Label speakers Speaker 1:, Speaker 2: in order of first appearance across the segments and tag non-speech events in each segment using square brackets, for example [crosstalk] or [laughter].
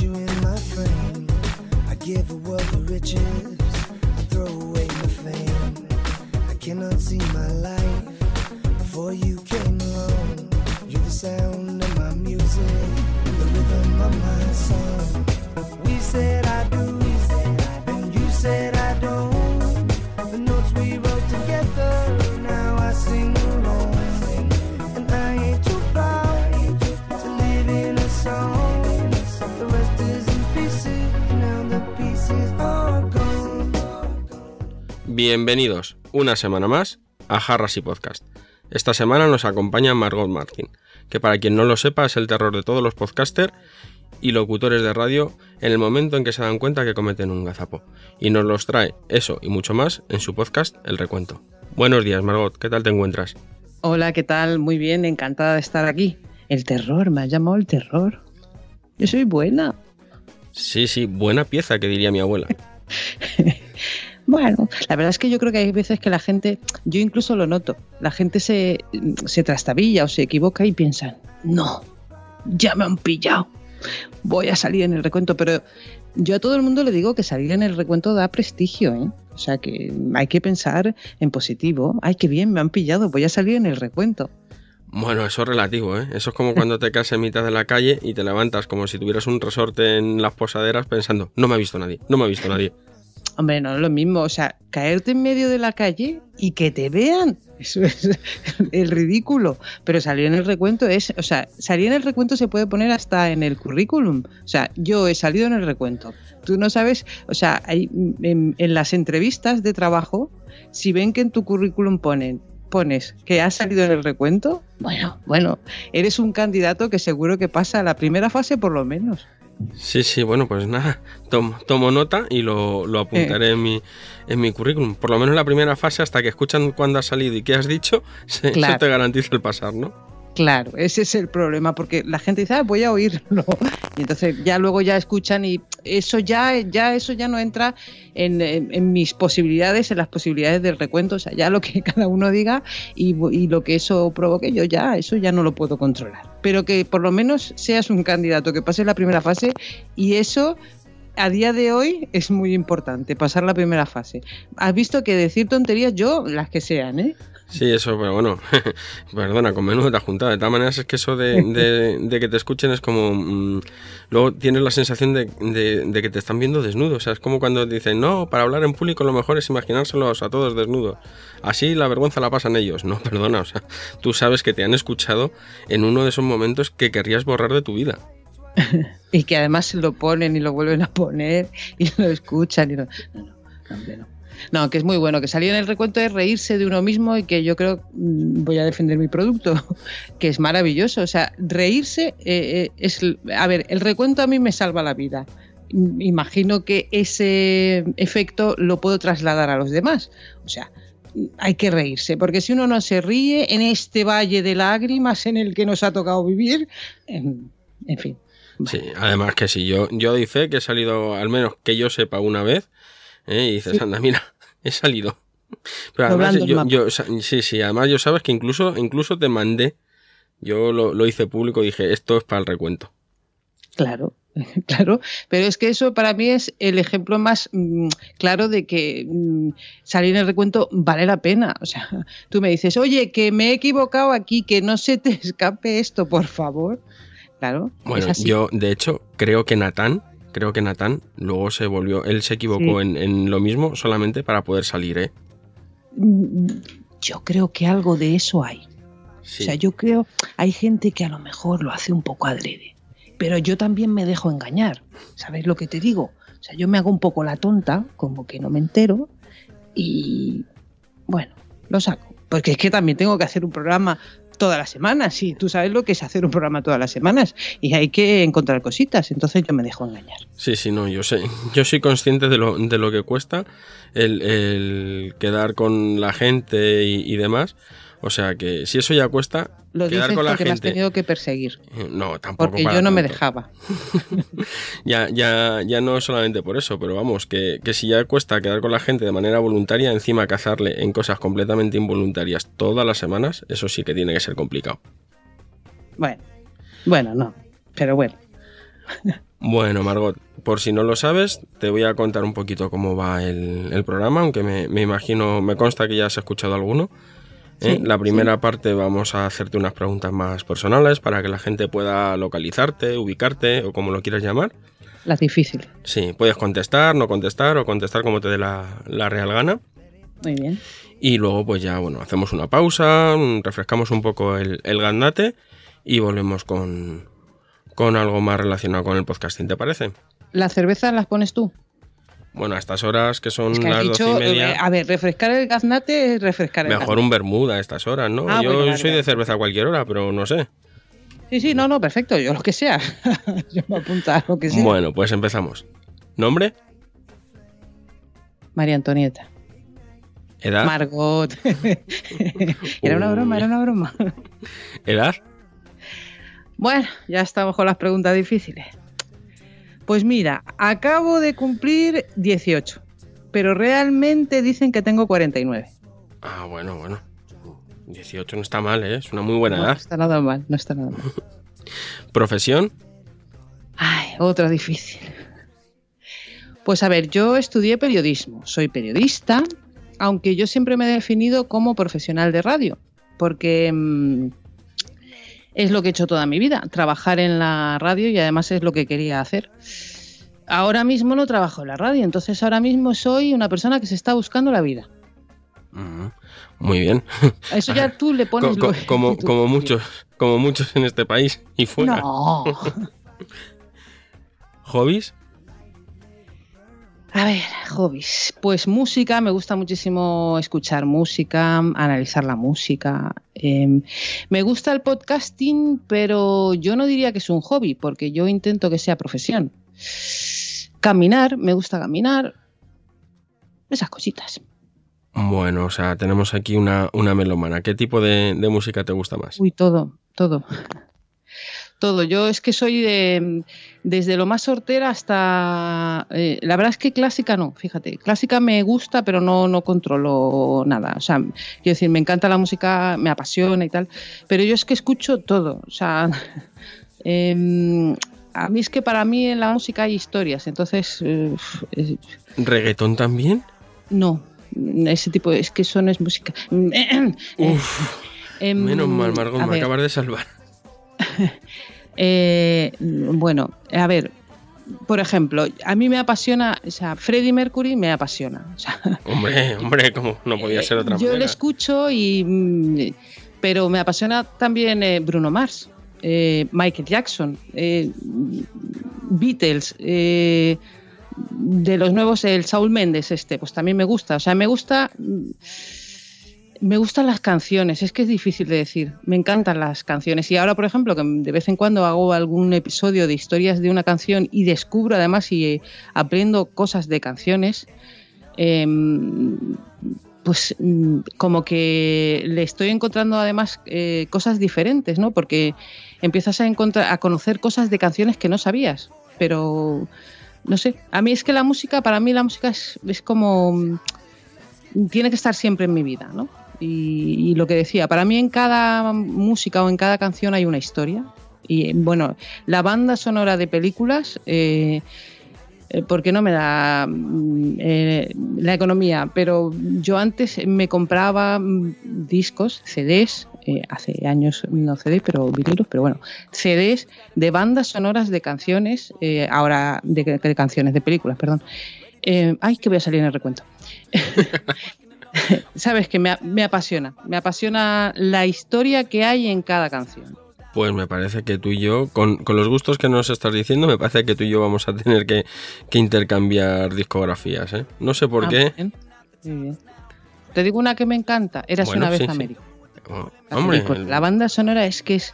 Speaker 1: you in my frame. I give a world of riches. I throw away my fame. I cannot see my life before you came along. You're the sound of my music, the rhythm of my song. We said I do, and you said I don't. The notes we wrote together,
Speaker 2: Bienvenidos una semana más a Jarras y Podcast. Esta semana nos acompaña Margot Martin, que para quien no lo sepa es el terror de todos los podcasters y locutores de radio en el momento en que se dan cuenta que cometen un gazapo. Y nos los trae eso y mucho más en su podcast El Recuento. Buenos días Margot, ¿qué tal te encuentras?
Speaker 3: Hola, ¿qué tal? Muy bien, encantada de estar aquí. El terror, me ha llamado el terror. Yo soy buena.
Speaker 2: Sí, sí, buena pieza que diría mi abuela. [laughs]
Speaker 3: Bueno, la verdad es que yo creo que hay veces que la gente, yo incluso lo noto, la gente se, se trastabilla o se equivoca y piensan, no, ya me han pillado, voy a salir en el recuento, pero yo a todo el mundo le digo que salir en el recuento da prestigio, ¿eh? O sea que hay que pensar en positivo. Ay, qué bien, me han pillado, voy a salir en el recuento.
Speaker 2: Bueno, eso es relativo, ¿eh? Eso es como cuando te caes en mitad de la calle y te levantas como si tuvieras un resorte en las posaderas pensando, no me ha visto nadie, no me ha visto nadie.
Speaker 3: Hombre, no es lo mismo, o sea, caerte en medio de la calle y que te vean, [laughs] eso es el ridículo. Pero salir en el recuento es, o sea, salir en el recuento se puede poner hasta en el currículum. O sea, yo he salido en el recuento. Tú no sabes, o sea, hay, en, las entrevistas de trabajo, si ven que en tu currículum ponen pones que has salido en el recuento, bueno, bueno, eres un candidato que seguro que pasa a la primera fase por lo menos.
Speaker 2: Sí, sí, bueno, pues nada, tomo, tomo nota y lo, lo apuntaré en, mi, en mi currículum. Por lo menos la primera fase, hasta que escuchan cuándo has salido y qué has dicho, se,
Speaker 3: Claro.
Speaker 2: eso te garantiza el pasar, ¿no?
Speaker 3: Claro, ese es el problema, porque la gente dice, ah, voy a oírlo. [laughs] Y entonces ya luego ya escuchan y eso ya, ya, eso ya no entra en, mis posibilidades, en las posibilidades del recuento. O sea, ya lo que [laughs] cada uno diga y, y lo que eso provoque, yo ya, eso ya no lo puedo controlar. Pero que por lo menos seas un candidato que pase la primera fase y eso a día de hoy es muy importante, pasar la primera fase. Has visto que decir tonterías yo, las que sean, ¿eh?
Speaker 2: Sí, eso, pero bueno, [laughs] perdona, con menudo te has juntado. De todas maneras, es que eso de, de- que te escuchen es como. mm, luego tienes la sensación de, de- que te están viendo desnudo. O sea, es como cuando dicen, no, para hablar en público lo mejor es imaginárselos a todos desnudos. Así la vergüenza la pasan ellos. No, [laughs] perdona, o sea, tú sabes que te han escuchado en uno de esos momentos que querrías borrar de tu vida. [laughs]
Speaker 3: Y que además lo ponen y lo vuelven a poner y lo escuchan. Y no, no, no, no, no. No, que es muy bueno. Que salir en el recuento es reírse de uno mismo y que yo creo, mm, voy a defender mi producto, [laughs] que es maravilloso. O sea, reírse eh, eh, es. A ver, el recuento a mí me salva la vida. Mm, Imagino que ese efecto lo puedo trasladar a los demás. O sea, hay que reírse, porque si uno no se ríe en este valle de lágrimas en el que nos ha tocado vivir, en, fin.
Speaker 2: Sí, además que sí, yo, yo fe que he salido, al menos que yo sepa, una vez, ¿eh? y dices, anda, mira, he salido. Pero además, yo, sí, sí, además yo sabes que incluso, incluso te mandé, yo lo, lo hice público, dije, esto es para el recuento.
Speaker 3: Claro, [laughs] claro, pero es que eso para mí es el ejemplo más mm, claro de que mm, salir en el recuento vale la pena. O sea, [laughs] tú me dices, oye, que me he equivocado aquí, que no se te [laughs] escape esto, por favor. Claro,
Speaker 2: Bueno, yo, de hecho, creo que Natán, creo que Natán luego se volvió, él se equivocó
Speaker 3: Sí.
Speaker 2: en, en lo mismo solamente para poder salir, ¿eh?
Speaker 3: Yo creo que algo de eso hay.
Speaker 2: Sí.
Speaker 3: O sea, yo creo, hay gente que a lo mejor lo hace un poco adrede, pero yo también me dejo engañar. ¿Sabes lo que te digo? O sea, yo me hago un poco la tonta, como que no me entero, y bueno, lo saco. Porque es que también tengo que hacer un programa todas las semanas, y tú sabes lo que es hacer un programa todas las semanas, y hay que encontrar cositas, entonces yo me dejo engañar.
Speaker 2: Sí, sí, no, yo sé. Yo soy consciente de lo, de lo que cuesta el, el quedar con la gente y, y demás. O sea que si eso ya cuesta,
Speaker 3: Lo
Speaker 2: quedar
Speaker 3: dices
Speaker 2: con la
Speaker 3: porque me has
Speaker 2: gente.
Speaker 3: tenido que perseguir,
Speaker 2: Eh, No, tampoco.
Speaker 3: porque yo no me dejaba. [laughs]
Speaker 2: Ya, ya, ya no solamente por eso, pero vamos, que, que si ya cuesta quedar con la gente de manera voluntaria, encima cazarle en cosas completamente involuntarias todas las semanas, eso sí que tiene que ser complicado.
Speaker 3: Bueno, bueno, no, pero bueno.
Speaker 2: Bueno, Margot, por si no lo sabes, te voy a contar un poquito cómo va el, el programa, aunque me, me imagino, me consta que ya has escuchado alguno. ¿Eh?
Speaker 3: Sí,
Speaker 2: la primera parte vamos a hacerte unas preguntas más personales para que la gente pueda localizarte, ubicarte o como lo quieras llamar.
Speaker 3: Las difíciles.
Speaker 2: Sí, puedes contestar, no contestar o contestar como te dé la, la real gana.
Speaker 3: Muy bien.
Speaker 2: Y luego pues ya, bueno, hacemos una pausa, refrescamos un poco el, el gandate y volvemos con, con algo más relacionado con el podcasting, ¿te parece?
Speaker 3: ¿Las cervezas las pones tú?
Speaker 2: Bueno, a estas horas que son
Speaker 3: Es que
Speaker 2: las doce y media,
Speaker 3: eh, a ver, refrescar el gaznate es refrescar el
Speaker 2: mejor
Speaker 3: gaznate.
Speaker 2: un bermuda a estas horas, ¿no?
Speaker 3: Ah,
Speaker 2: Yo
Speaker 3: bueno, vale,
Speaker 2: soy de cerveza a cualquier hora, pero no sé.
Speaker 3: Sí, sí, no, no, perfecto, yo lo que sea. [laughs] yo me apunto a lo que sea.
Speaker 2: Bueno, pues empezamos. ¿Nombre?
Speaker 3: María Antonieta.
Speaker 2: ¿Edad?
Speaker 3: Margot. [laughs] era una broma, era una broma.
Speaker 2: ¿Edad?
Speaker 3: Bueno, ya estamos con las preguntas difíciles. Pues mira, acabo de cumplir 18, pero realmente dicen que tengo 49.
Speaker 2: Ah, bueno, bueno. 18 no está mal, ¿eh? Es una muy buena
Speaker 3: No
Speaker 2: edad.
Speaker 3: está nada mal, no está nada mal. [laughs]
Speaker 2: ¿Profesión?
Speaker 3: Ay, otra difícil. Pues a ver, yo estudié periodismo, soy periodista, aunque yo siempre me he definido como profesional de radio, porque mm, es lo que he hecho toda mi vida, trabajar en la radio y además es lo que quería hacer. Ahora mismo no trabajo en la radio, entonces ahora mismo soy una persona que se está buscando la vida.
Speaker 2: Mm, Muy bien.
Speaker 3: A eso [laughs] ya tú le pones
Speaker 2: Co- co-
Speaker 3: lo-
Speaker 2: como, [laughs] como muchos, como muchos en este país y fuera.
Speaker 3: No. [laughs]
Speaker 2: ¿Hobbies?
Speaker 3: A ver, hobbies. Pues música, me gusta muchísimo escuchar música, analizar la música. Eh, me gusta el podcasting, pero yo no diría que es un hobby, porque yo intento que sea profesión. Caminar, me gusta caminar. Esas cositas.
Speaker 2: Bueno, o sea, tenemos aquí una, una melómana. ¿Qué tipo de, de música te gusta más?
Speaker 3: Uy, todo, todo. Todo. Yo es que soy de. Desde lo más sortera hasta. eh, la verdad es que clásica no, fíjate. Clásica me gusta, pero no, no controlo nada. O sea, quiero decir, me encanta la música, me apasiona y tal. Pero yo es que escucho todo. O sea. [laughs] em, a mí es que para mí en la música hay historias. Entonces. eh,
Speaker 2: ¿Reggaetón también?
Speaker 3: no. Ese tipo. Es que eso no es música.
Speaker 2: Uf,
Speaker 3: Em,
Speaker 2: menos mal, Margot, me
Speaker 3: ver.
Speaker 2: acabas de salvar. [laughs]
Speaker 3: Eh, bueno, a ver, por ejemplo, a mí me apasiona, o sea, Freddie Mercury me apasiona. o sea, [laughs]
Speaker 2: Hombre, hombre, como no podía ser otra
Speaker 3: Eh, yo le
Speaker 2: manera.
Speaker 3: escucho y, mm, pero me apasiona también eh, Bruno Mars, eh, Michael Jackson, eh, Beatles. de los nuevos, el Saul Méndez, este, pues también me gusta. O sea, me gusta. Me gustan las canciones, es que es difícil de decir. Me encantan las canciones. Y ahora, por ejemplo, que de vez en cuando hago algún episodio de historias de una canción y descubro además y eh, aprendo cosas de canciones, eh, pues mm, como que le estoy encontrando además eh, cosas diferentes, ¿no? Porque empiezas a encontrar, a conocer cosas de canciones que no sabías. Pero no sé, a mí es que la música, para mí la música es, es como mm, tiene que estar siempre en mi vida, ¿no? Y, y lo que decía, para mí en cada música o en cada canción hay una historia. Y bueno, la banda sonora de películas, eh, eh, porque no me da mm, eh, la economía, pero yo antes me compraba mm, discos, CDs, eh, hace años no CDs, pero vinilos, pero bueno, CDs de bandas sonoras de canciones, eh, ahora de, canciones, de películas, perdón. Ay, que voy a salir en el recuento. [laughs] [laughs] Sabes que me, me apasiona, me apasiona la historia que hay en cada canción.
Speaker 2: Pues me parece que tú y yo, con, con los gustos que nos estás diciendo, me parece que tú y yo vamos a tener que, que intercambiar discografías, ¿eh? No sé por
Speaker 3: Ah,
Speaker 2: qué.
Speaker 3: muy bien, muy bien. Te digo una que me encanta, Eras
Speaker 2: Bueno,
Speaker 3: una vez
Speaker 2: sí, sí.
Speaker 3: América.
Speaker 2: Oh,
Speaker 3: La
Speaker 2: hombre,
Speaker 3: película.
Speaker 2: el-
Speaker 3: la banda sonora es que es,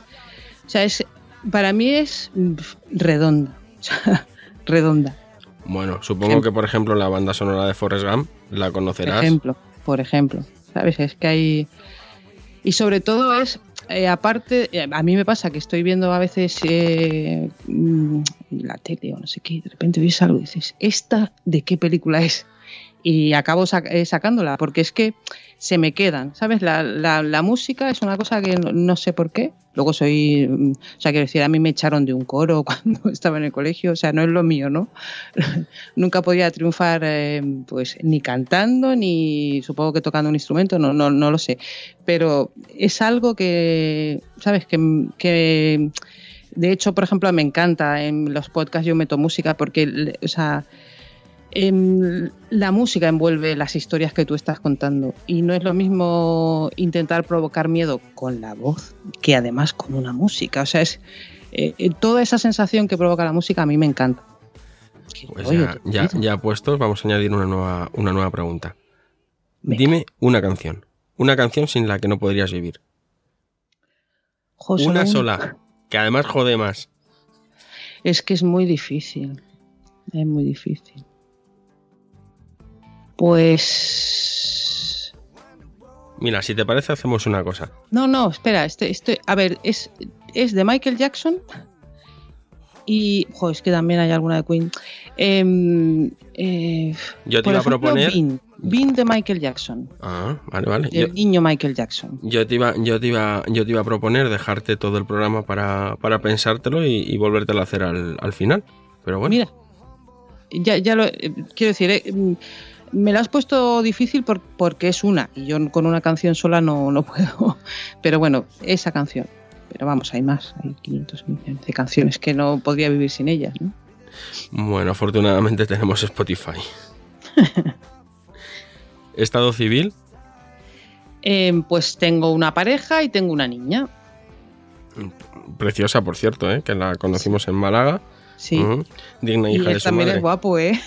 Speaker 3: o sea, es, para mí es mm, redonda, [laughs] redonda.
Speaker 2: bueno, supongo
Speaker 3: Ejemplo.
Speaker 2: que por ejemplo la banda sonora de Forrest Gump la
Speaker 3: Por
Speaker 2: conocerás.
Speaker 3: ejemplo, por ejemplo, sabes, es que hay y sobre todo es eh, aparte, eh, a mí me pasa que estoy viendo a veces eh, mm, la tele o no sé qué, de repente oyes algo y dices, ¿esta de qué película es? Y acabo eh, sacándola, porque es que se me quedan, ¿sabes? La, la, música es una cosa que no, sé por qué. Luego soy, mm, o sea, quiero decir, a mí me echaron de un coro [laughs] cuando estaba en el colegio, o sea, no es lo mío, ¿no? [laughs] Nunca podía triunfar, eh, pues, ni cantando, ni supongo que tocando un instrumento, no, no, no lo sé. Pero es algo que, ¿sabes? Que, que, de hecho, por ejemplo, me encanta en los podcasts yo meto música porque, o sea, la música envuelve las historias que tú estás contando y no es lo mismo intentar provocar miedo con la voz que además con una música. O sea, es eh, eh, toda esa sensación que provoca la música a mí me encanta.
Speaker 2: Pues ya, ya, puestos, vamos a añadir una nueva, una nueva pregunta. Dime una canción. Una canción sin la que no podrías vivir. una sola, que además jode más.
Speaker 3: Es que es muy difícil. Es muy difícil. Pues.
Speaker 2: Mira, si te parece, hacemos una cosa.
Speaker 3: No, no, espera. Este, este, a ver, es, es de Michael Jackson. Y. Joder, es que también hay alguna de Queen. Em, eh,
Speaker 2: yo te iba a proponer.
Speaker 3: Bean, de Michael Jackson.
Speaker 2: Ah, vale, vale.
Speaker 3: El niño Michael Jackson.
Speaker 2: Yo te, iba, yo, te iba, yo te iba a proponer dejarte todo el programa para, para pensártelo y, y volvértelo a hacer al, al, final. Pero bueno.
Speaker 3: Mira, ya, ya lo. Eh, quiero decir, eh, me la has puesto difícil porque es una, y yo con una canción sola no, no puedo. [laughs] Pero bueno, esa canción. Pero vamos, hay más, hay 500 millones de canciones que no podría vivir sin ellas, ¿no?
Speaker 2: Bueno, afortunadamente tenemos Spotify. [laughs] ¿Estado civil?
Speaker 3: Em, pues tengo una pareja y tengo una niña.
Speaker 2: Preciosa, por cierto, ¿eh? que la conocimos en Málaga.
Speaker 3: Sí.
Speaker 2: Digna hija
Speaker 3: y
Speaker 2: de su
Speaker 3: también es guapo, ¿eh?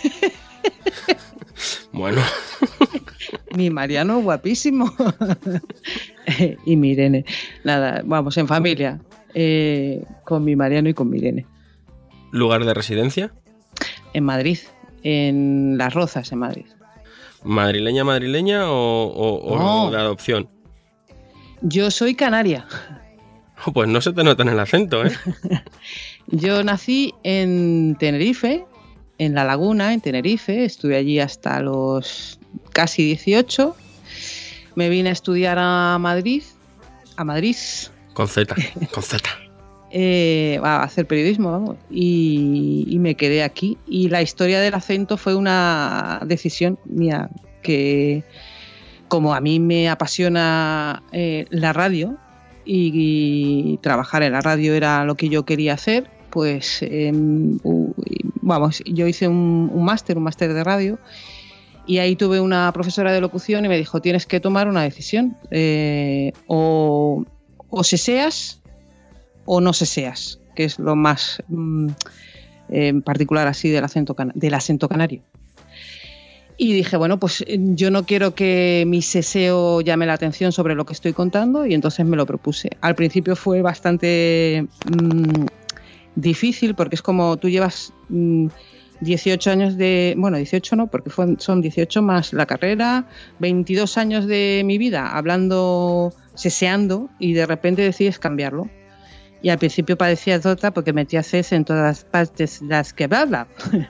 Speaker 3: [laughs]
Speaker 2: Bueno. [laughs]
Speaker 3: Mi Mariano guapísimo. [laughs] y mi Irene. Nada, vamos, en familia. Eh, con mi Mariano y con mi Irene.
Speaker 2: ¿Lugar de residencia?
Speaker 3: En Madrid, en Las Rozas, en Madrid.
Speaker 2: ¿Madrileña, madrileña o, de adopción?
Speaker 3: Yo soy canaria.
Speaker 2: pues no se te nota en el acento, ¿eh? [laughs]
Speaker 3: Yo nací en Tenerife, en La Laguna, en Tenerife. Estuve allí hasta los casi 18. Me vine a estudiar a Madrid. A Madrid.
Speaker 2: Con Z, con Z. [laughs]
Speaker 3: Eh, a hacer periodismo, vamos. Y, me quedé aquí. Y la historia del acento fue una decisión mía que, como a mí me apasiona eh, la radio y, trabajar en la radio era lo que yo quería hacer, pues em, vamos, yo hice un, máster, un máster de radio, y ahí tuve una profesora de locución y me dijo, tienes que tomar una decisión, eh, o, se seas o no se seas, que es lo más mm, eh, particular así del acento, del acento canario. Y dije, bueno, pues yo no quiero que mi seseo llame la atención sobre lo que estoy contando y entonces me lo propuse. Al principio fue bastante mm, difícil porque es como tú llevas 18 mm, años de, bueno, 18 no, porque son 18 más la carrera, 22 años de mi vida hablando, seseando y de repente decides cambiarlo. Y al principio parecía tota porque metía ces en todas las partes las que habla. [laughs]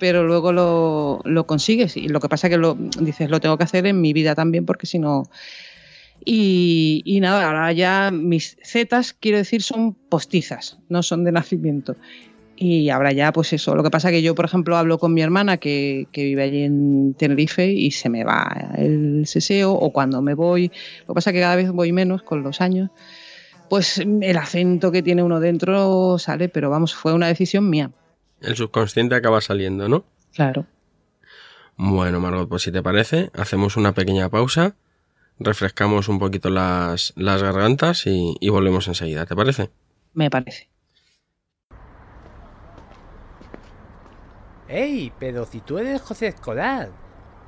Speaker 3: Pero luego lo, lo consigues y lo que pasa que lo dices, lo tengo que hacer en mi vida también porque si no y, nada, ahora ya mis zetas, quiero decir, son postizas, no son de nacimiento. Y ahora ya, pues eso. Lo que pasa que yo, por ejemplo, hablo con mi hermana que, vive allí en Tenerife y se me va el seseo, o cuando me voy, lo que pasa que cada vez voy menos con los años, pues el acento que tiene uno dentro sale, pero vamos, fue una decisión mía.
Speaker 2: El subconsciente acaba saliendo, ¿no?
Speaker 3: Claro.
Speaker 2: Bueno, Margot, pues si te parece, hacemos una pequeña pausa refrescamos un poquito las, gargantas y, volvemos enseguida, ¿te parece?
Speaker 3: Me parece.
Speaker 4: ¡Ey! Pero si tú eres José Escolar.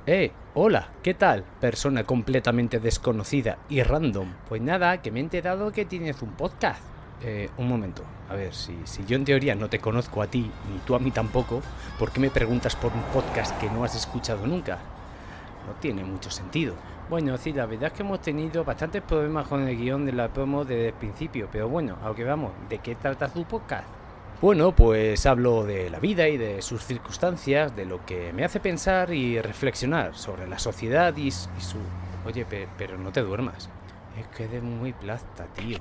Speaker 4: Eh, hola, ¿qué tal? Persona completamente desconocida y random. Pues nada, que me he enterado que tienes un podcast. Eh, un momento, a ver, si, si yo en teoría no te conozco a ti, ni tú a mí tampoco, ¿por qué me preguntas por un podcast que no has escuchado nunca? No tiene mucho sentido. Bueno, sí, la verdad es que hemos tenido bastantes problemas con el guion de la promo desde el principio, pero bueno, a lo que vamos, ¿de qué trata su podcast? Bueno, pues hablo de la vida y de sus circunstancias, de lo que me hace pensar y reflexionar sobre la sociedad y, su... Oye, pe- pero no te duermas. Es que de muy plasta, tío.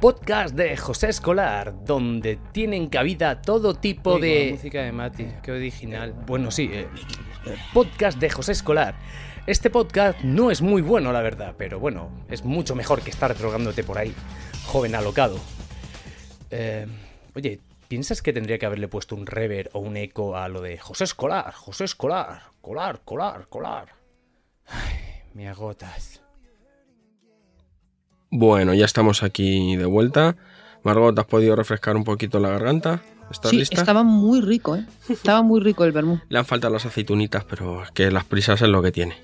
Speaker 4: Podcast de José Escolar, donde tienen cabida todo tipo
Speaker 5: Uy,
Speaker 4: de...
Speaker 5: la música de Mati, qué original.
Speaker 4: Bueno, sí, eh, eh, podcast de José Escolar. Este podcast no es muy bueno, la verdad, pero bueno, es mucho mejor que estar drogándote por ahí, joven alocado. Eh, oye, ¿piensas que tendría que haberle puesto un rever o un eco a lo de José Escolar, José Escolar, colar, colar, colar? Ay, me agotas.
Speaker 2: Bueno, ya estamos aquí de vuelta. Margot, ¿has podido refrescar un poquito la garganta? ¿Estás
Speaker 3: Sí,
Speaker 2: lista?
Speaker 3: estaba muy rico, ¿eh? Estaba muy rico el vermú.
Speaker 2: Le han faltado las aceitunitas, pero es que las prisas es lo que tiene.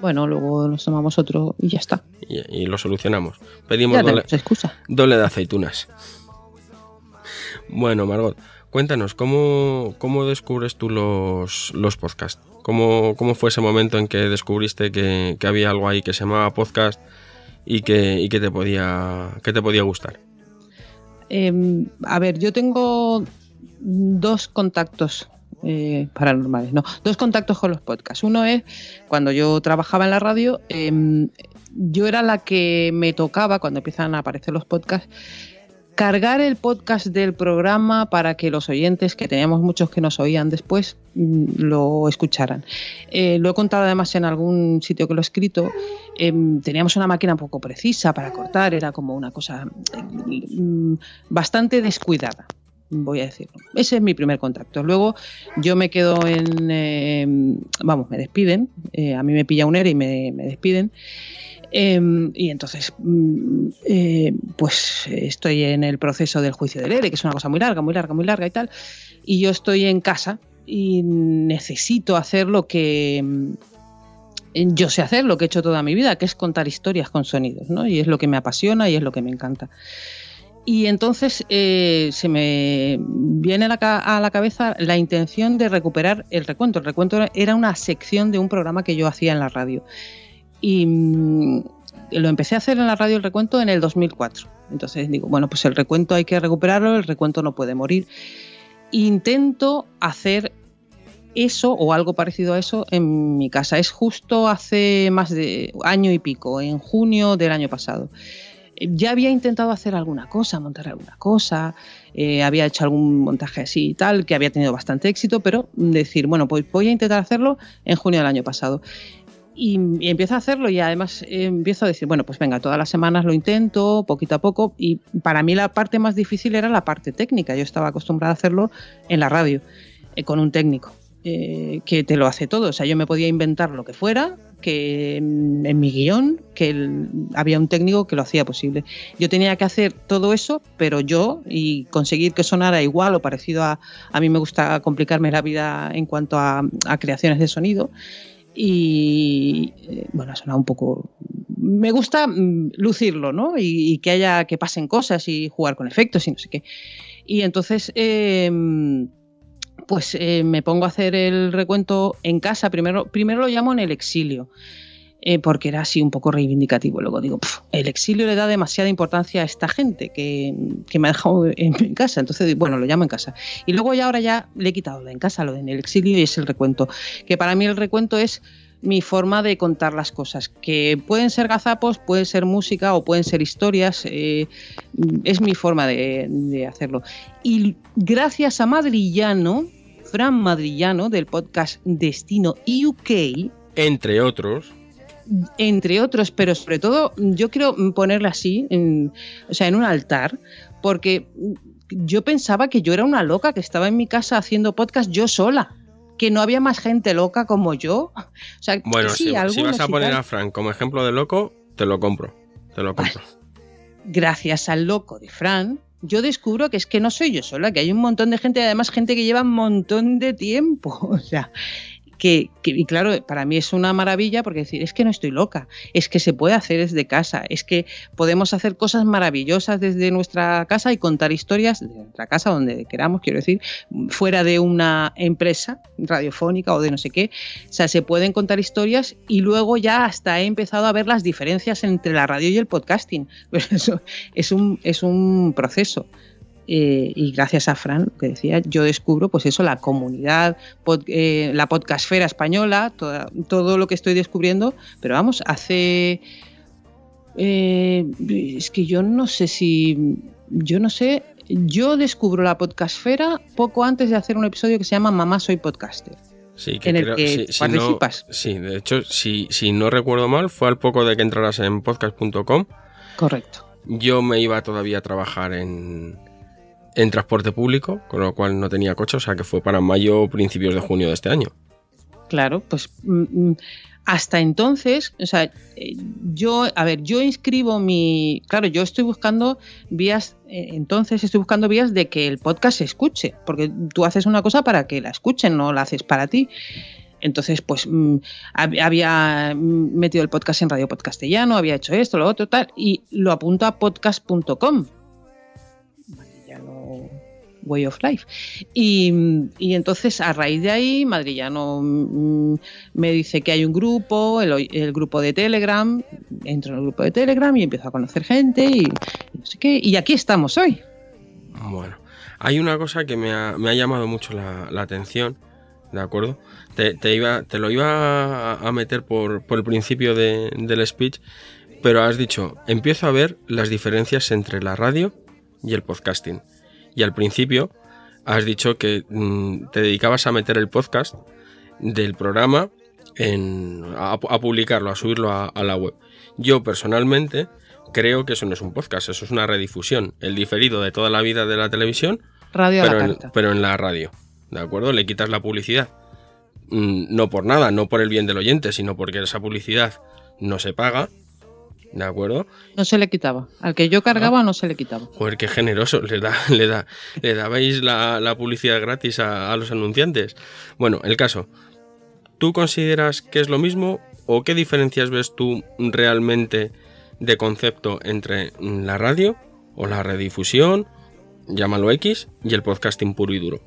Speaker 3: Bueno, luego nos tomamos otro y ya está.
Speaker 2: Y, y lo solucionamos. Pedimos
Speaker 3: Ya
Speaker 2: doble,
Speaker 3: excusa.
Speaker 2: doble de aceitunas. Bueno, Margot, cuéntanos, ¿cómo, cómo descubres tú los, los podcasts? ¿Cómo, ¿Cómo fue ese momento en que descubriste que, que había algo ahí que se llamaba podcast y que, y que, te, podía, que te podía gustar?
Speaker 3: Eh, a ver, yo tengo dos contactos eh, paranormales, no, dos contactos con los podcasts. Uno es cuando yo trabajaba en la radio, eh, yo era la que me tocaba cuando empiezan a aparecer los podcasts cargar el podcast del programa para que los oyentes, que teníamos muchos que nos oían después, mm, lo escucharan. Eh, lo he contado además en algún sitio que lo he escrito. em, teníamos una máquina poco precisa para cortar, era como una cosa mm, bastante descuidada, voy a decirlo. Ese es mi primer contacto. Luego yo me quedo en, eh, vamos, me despiden, eh, a mí me pilla un ERE y me, me despiden. Eh, y entonces, mm, eh, pues estoy en el proceso del juicio del ERE, que es una cosa muy larga, muy larga, muy larga y tal. Y yo estoy en casa y necesito hacer lo que mm, yo sé hacer, lo que he hecho toda mi vida, que es contar historias con sonidos, ¿no? Y es lo que me apasiona y es lo que me encanta. Y entonces eh, se me viene a la, a la cabeza la intención de recuperar el recuento. El recuento era una sección de un programa que yo hacía en la radio. Y mm, lo empecé a hacer en la radio el recuento en el 2004. Entonces digo, bueno, pues el recuento hay que recuperarlo, el recuento no puede morir. Intento hacer eso o algo parecido a eso en mi casa. Es justo hace más de año y pico, en junio del año pasado. Ya había intentado hacer alguna cosa, montar alguna cosa, eh, había hecho algún montaje así y tal, que había tenido bastante éxito, pero decir, bueno, pues voy a intentar hacerlo en junio del año pasado. Y, y empiezo a hacerlo y además eh, empiezo a decir, bueno, pues venga, todas las semanas lo intento, poquito a poco, y para mí la parte más difícil era la parte técnica. Yo estaba acostumbrada a hacerlo en la radio, eh, con un técnico, eh, que te lo hace todo. O sea, yo me podía inventar lo que fuera, que en, mi guion, que el- había un técnico que lo hacía posible. Yo tenía que hacer todo eso, pero yo, y conseguir que sonara igual o parecido a... A mí me gusta complicarme la vida en cuanto a, a creaciones de sonido y eh, bueno, ha sonado un poco. Me gusta mm, lucirlo, ¿no? Y, y que haya que pasen cosas y jugar con efectos y no sé qué. Y entonces, eh, pues eh, me pongo a hacer el recuento en casa. Primero, primero lo llamo en el exilio. eh, porque era así un poco reivindicativo. Luego digo, "Pf, el exilio le da demasiada importancia a esta gente que, que me ha dejado en, casa. Entonces, bueno, lo llamo en casa. Y luego ya ahora ya le he quitado de en casa, lo de en el exilio y es el recuento. Que para mí el recuento es mi forma de contar las cosas, que pueden ser gazapos, pueden ser música o pueden ser historias, eh, es mi forma de, de hacerlo. Y gracias a Madrillano, Fran Madrillano, del podcast Destino UK,
Speaker 2: Entre otros,
Speaker 3: entre otros, pero sobre todo yo quiero ponerle así, en, o sea, en un altar, porque yo pensaba que yo era una loca que estaba en mi casa haciendo podcast yo sola, que no había más gente loca como yo. O sea,
Speaker 2: bueno,
Speaker 3: sí,
Speaker 2: si, vas a poner a Frank como ejemplo de loco, te lo compro. Te lo compro.
Speaker 3: gracias al loco de Fran, yo descubro que es que no soy yo sola, que hay un montón de gente, además gente que lleva un montón de tiempo. [laughs] O sea, que, y claro, para mí es una maravilla porque decir, es que no estoy loca, es que se puede hacer desde casa, es que podemos hacer cosas maravillosas desde nuestra casa y contar historias de nuestra casa, donde queramos, quiero decir, fuera de una empresa radiofónica o de no sé qué. O sea, se pueden contar historias y luego ya hasta he empezado a ver las diferencias entre la radio y el podcasting. [laughs] Pero eso es un, es un proceso. Eh, y gracias a Fran, que decía, yo descubro pues eso, la comunidad, eh, la podcastfera española, todo lo que estoy descubriendo, pero vamos, hace... Eh, es que yo no sé si... Yo no sé, yo descubro la podcastfera poco antes de hacer un episodio que se llama Mamá Soy Podcaster.
Speaker 2: Sí, que en el que participas. sí, de hecho, si, si no recuerdo mal, fue al poco de que entraras en podcast.com.
Speaker 3: Correcto.
Speaker 2: Yo me iba todavía a trabajar en, en transporte público, con lo cual no tenía coche, o sea que fue para mayo, principios de junio de este año.
Speaker 3: Claro, pues mm, mm, hasta entonces, o sea, eh, yo, a ver, yo inscribo mi, claro, yo estoy buscando vías, eh, entonces estoy buscando vías de que el podcast se escuche, porque tú haces una cosa para que la escuchen, no la haces para ti. Entonces, pues mm, había metido el podcast en Radio Podcastellano, había hecho esto, lo otro, tal, y lo apunto a podcast.com Way of Life. Y, entonces a raíz de ahí Madrillano mm, me dice que hay un grupo, el, grupo de Telegram, entro en el grupo de Telegram y empiezo a conocer gente y, no sé qué, y aquí estamos hoy.
Speaker 2: Bueno, hay una cosa que me ha, llamado mucho la, atención, ¿de acuerdo? Te, iba, te lo iba a, meter por, el principio del speech, pero has dicho, empiezo a ver las diferencias entre la radio y el podcasting. Y al principio has dicho que mm, te dedicabas a meter el podcast del programa en, a, publicarlo, a subirlo a, la web. Yo personalmente creo que eso no es un podcast, eso es una redifusión, el diferido de toda la vida de la televisión,
Speaker 3: radio
Speaker 2: pero,
Speaker 3: en,
Speaker 2: pero en la radio. ¿De acuerdo? Le quitas la publicidad. Mm, no por nada, no por el bien del oyente, sino porque esa publicidad no se paga ¿De acuerdo?
Speaker 3: No se le quitaba. Al que yo cargaba no se le quitaba.
Speaker 2: Joder, qué generoso. Le, da, [laughs] le, da, le dabais la, publicidad gratis a, los anunciantes. Bueno, el caso. ¿Tú consideras que es lo mismo o qué diferencias ves tú realmente de concepto entre la radio o la redifusión, llámalo X, y el podcasting puro y duro?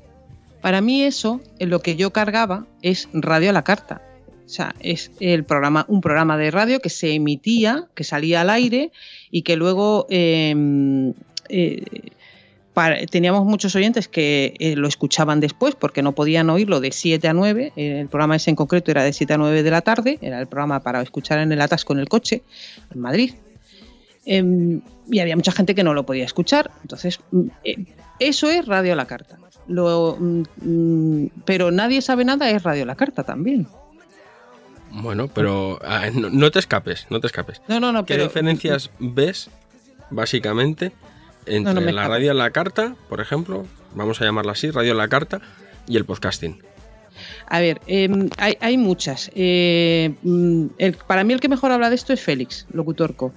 Speaker 3: Para mí eso, en lo que yo cargaba, es radio a la carta o sea, es el programa, un programa de radio que se emitía, que salía al aire y que luego em, eh, teníamos muchos oyentes que eh, lo escuchaban después porque no podían oírlo de 7 a 9. Eh, el programa ese en concreto era de 7 a 9 de la tarde, era el programa para escuchar en el atasco en el coche en Madrid. Em, y había mucha gente que no lo podía escuchar. Entonces, mm, eso es Radio la Carta. Mm, mm, pero nadie sabe nada, es Radio la Carta también.
Speaker 2: Bueno, pero ah, no, te escapes, no te escapes.
Speaker 3: No, no, no.
Speaker 2: ¿Qué diferencias [laughs] ves, básicamente, entre la radio a la carta, por ejemplo, vamos a llamarla así, radio a la carta, y el podcasting?
Speaker 3: A ver, em, hay, muchas. Eh, mm, para mí el que mejor habla de esto es Félix, locutorco.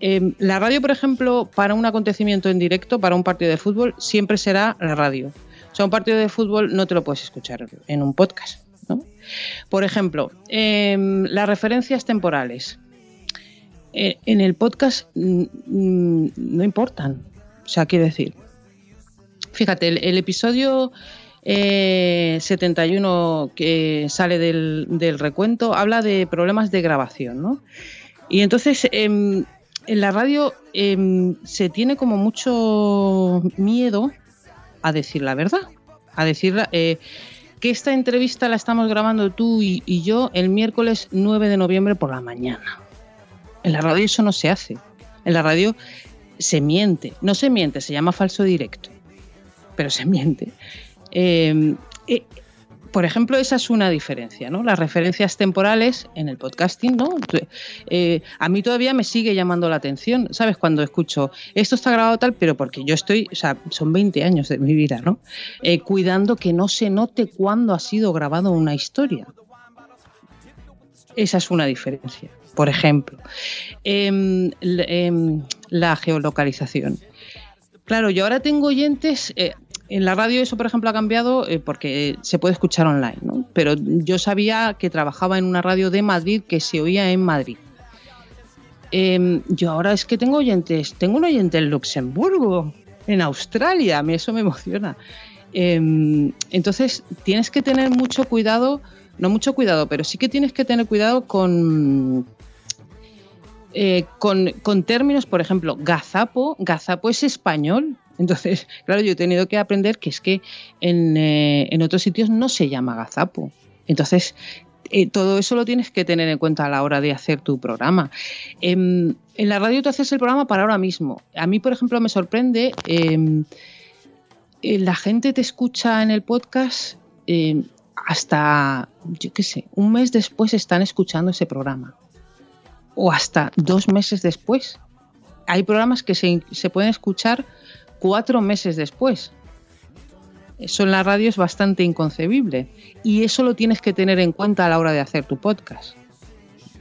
Speaker 3: Em, la radio, por ejemplo, para un acontecimiento en directo, para un partido de fútbol, siempre será la radio. O sea, un partido de fútbol no te lo puedes escuchar en un podcast. Por ejemplo, em, las referencias temporales. Eh, en el podcast mm, mm, no importan. O sea, quiero decir, fíjate, el, episodio 71 eh, que sale del, recuento habla de problemas de grabación, ¿no? Y entonces em, en la radio em, se tiene como mucho miedo a decir la verdad, a decir eh, que esta entrevista la estamos grabando tú y, yo el miércoles 9 de noviembre por la mañana. En la radio eso no se hace. En la radio se miente. No se miente, se llama falso directo. Pero se miente. Eh, eh, por ejemplo, esa es una diferencia, ¿no? Las referencias temporales en el podcasting, ¿no? Eh, a mí todavía me sigue llamando la atención, ¿sabes? Cuando escucho, esto está grabado tal, pero porque yo estoy, o sea, son 20 años de mi vida, ¿no? Eh, cuidando que no se note cuándo ha sido grabado una historia. Esa es una diferencia. Por ejemplo, em, em, la geolocalización. Claro, yo ahora tengo oyentes, eh, en la radio eso, por ejemplo, ha cambiado eh, porque se puede escuchar online, ¿no? Pero yo sabía que trabajaba en una radio de Madrid que se oía en Madrid. Em, yo ahora es que tengo oyentes, tengo un oyente en Luxemburgo, en Australia, a mí eso me emociona. Em, entonces tienes que tener mucho cuidado, no mucho cuidado, pero sí que tienes que tener cuidado con, eh, con, con, términos, por ejemplo, gazapo, gazapo es español, Entonces, claro, yo he tenido que aprender que es que en, eh, en otros sitios no se llama gazapo. Entonces, eh, todo eso lo tienes que tener en cuenta a la hora de hacer tu programa. Em, en la radio tú haces el programa para ahora mismo. A mí, por ejemplo, me sorprende, em, eh, la gente te escucha en el podcast em, hasta, yo qué sé, un mes después están escuchando ese programa. O hasta dos meses después. Hay programas que se, se pueden escuchar cuatro meses después. Eso en la radio es bastante inconcebible. Y eso lo tienes que tener en cuenta a la hora de hacer tu podcast.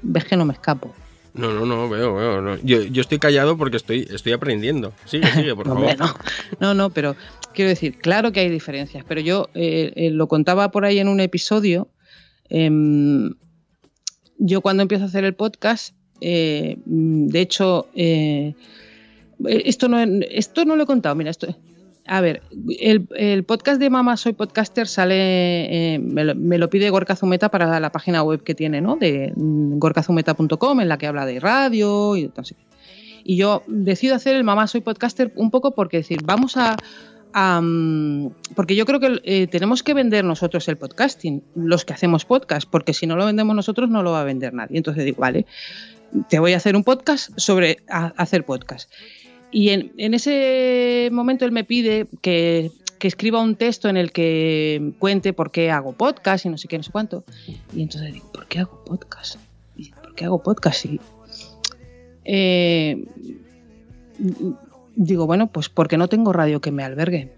Speaker 3: Ves que no me escapo.
Speaker 2: No, no, no, veo, veo. no. Yo, yo estoy callado porque estoy, estoy aprendiendo. Sigue, sigue, por [laughs]
Speaker 3: No,
Speaker 2: favor.
Speaker 3: no. no, no, pero quiero decir, claro que hay diferencias, pero yo eh, eh, lo contaba por ahí en un episodio. em, yo cuando empiezo a hacer el podcast, eh, de hecho, eh, esto, no, esto no lo he contado, mira, esto... A ver, el, el podcast de Mamá Soy Podcaster sale, eh, me, lo, me lo pide Gorka Zumeta para la página web que tiene, ¿no? De mm, gorkazumeta.com, en la que habla de radio y. Y yo decido hacer el Mamá Soy Podcaster un poco porque decir, vamos a. mm, porque yo creo que eh, tenemos que vender nosotros el podcasting, los que hacemos podcast, porque si no lo vendemos nosotros no lo va a vender nadie. Entonces digo, vale, te voy a hacer un podcast sobre hacer podcast. Y en, en ese momento él me pide que, escriba un texto en el que cuente por qué hago podcast y no sé qué, no sé cuánto. Y entonces digo, ¿por qué hago podcast? Y, ¿Por qué hago podcast? Y, eh, digo, bueno, pues porque no tengo radio que me albergue.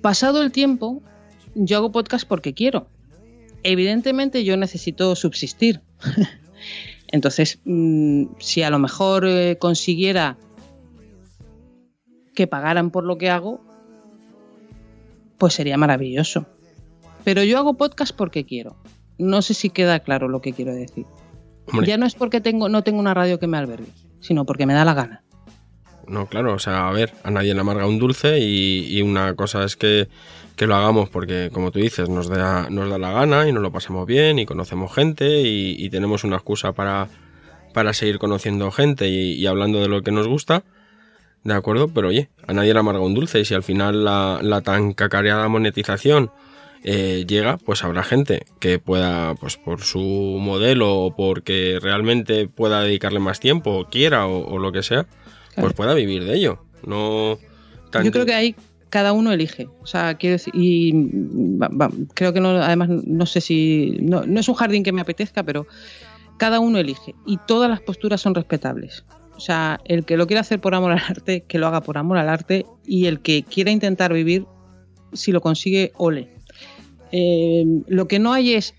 Speaker 3: Pasado el tiempo, yo hago podcast porque quiero. Evidentemente yo necesito subsistir. [laughs] Entonces, mm, si a lo mejor eh, consiguiera que pagaran por lo que hago, pues sería maravilloso. Pero yo hago podcast porque quiero. No sé si queda claro lo que quiero decir.
Speaker 2: Hombre,
Speaker 3: Ya no es porque tengo, no tengo una radio que me albergue, sino porque me da la gana.
Speaker 2: No, claro, o sea, a ver, a nadie le amarga un dulce y, y una cosa es que, que lo hagamos porque, como tú dices, nos da, nos da la gana y nos lo pasamos bien y conocemos gente y, tenemos una excusa para, para seguir conociendo gente y, hablando de lo que nos gusta. De acuerdo, pero oye, a nadie le amarga un dulce y si al final la, la tan cacareada monetización eh, llega, pues habrá gente que pueda, pues por su modelo o porque realmente pueda dedicarle más tiempo o quiera o lo que sea, pues pueda vivir de ello. No
Speaker 3: Yo creo que ahí cada uno elige. O sea, quiero decir, y creo que no, además no sé si, no, no es un jardín que me apetezca, pero cada uno elige y todas las posturas son respetables. O sea, el que lo quiera hacer por amor al arte, que lo haga por amor al arte y el que quiera intentar vivir, si lo consigue, ole. Eh, lo que no hay es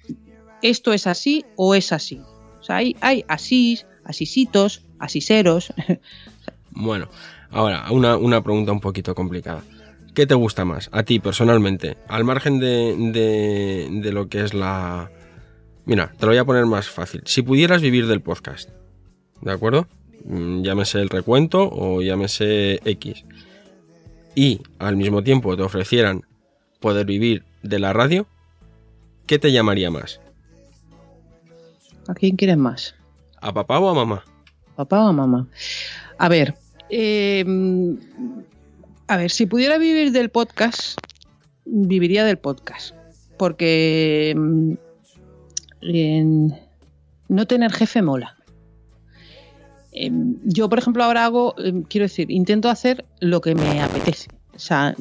Speaker 3: esto es así o es así. O sea, hay, hay asís, asisitos, asiseros. [laughs]
Speaker 2: Bueno, ahora, una, una pregunta un poquito complicada. ¿Qué te gusta más a ti personalmente? Al margen de, de, de lo que es la... Mira, te lo voy a poner más fácil. Si pudieras vivir del podcast, ¿de acuerdo? Mm, Llámese el recuento o llámese X. Y al mismo tiempo te ofrecieran poder vivir de la radio, ¿qué te llamaría más?
Speaker 3: ¿A quién quieres más?
Speaker 2: ¿A papá o a mamá?
Speaker 3: papá o mamá. A ver, eh, a ver, si pudiera vivir del podcast, viviría del podcast. Porque mm, no tener jefe mola. Eh, yo, por ejemplo, ahora hago, eh, quiero decir, intento hacer lo que me apetece. O sea,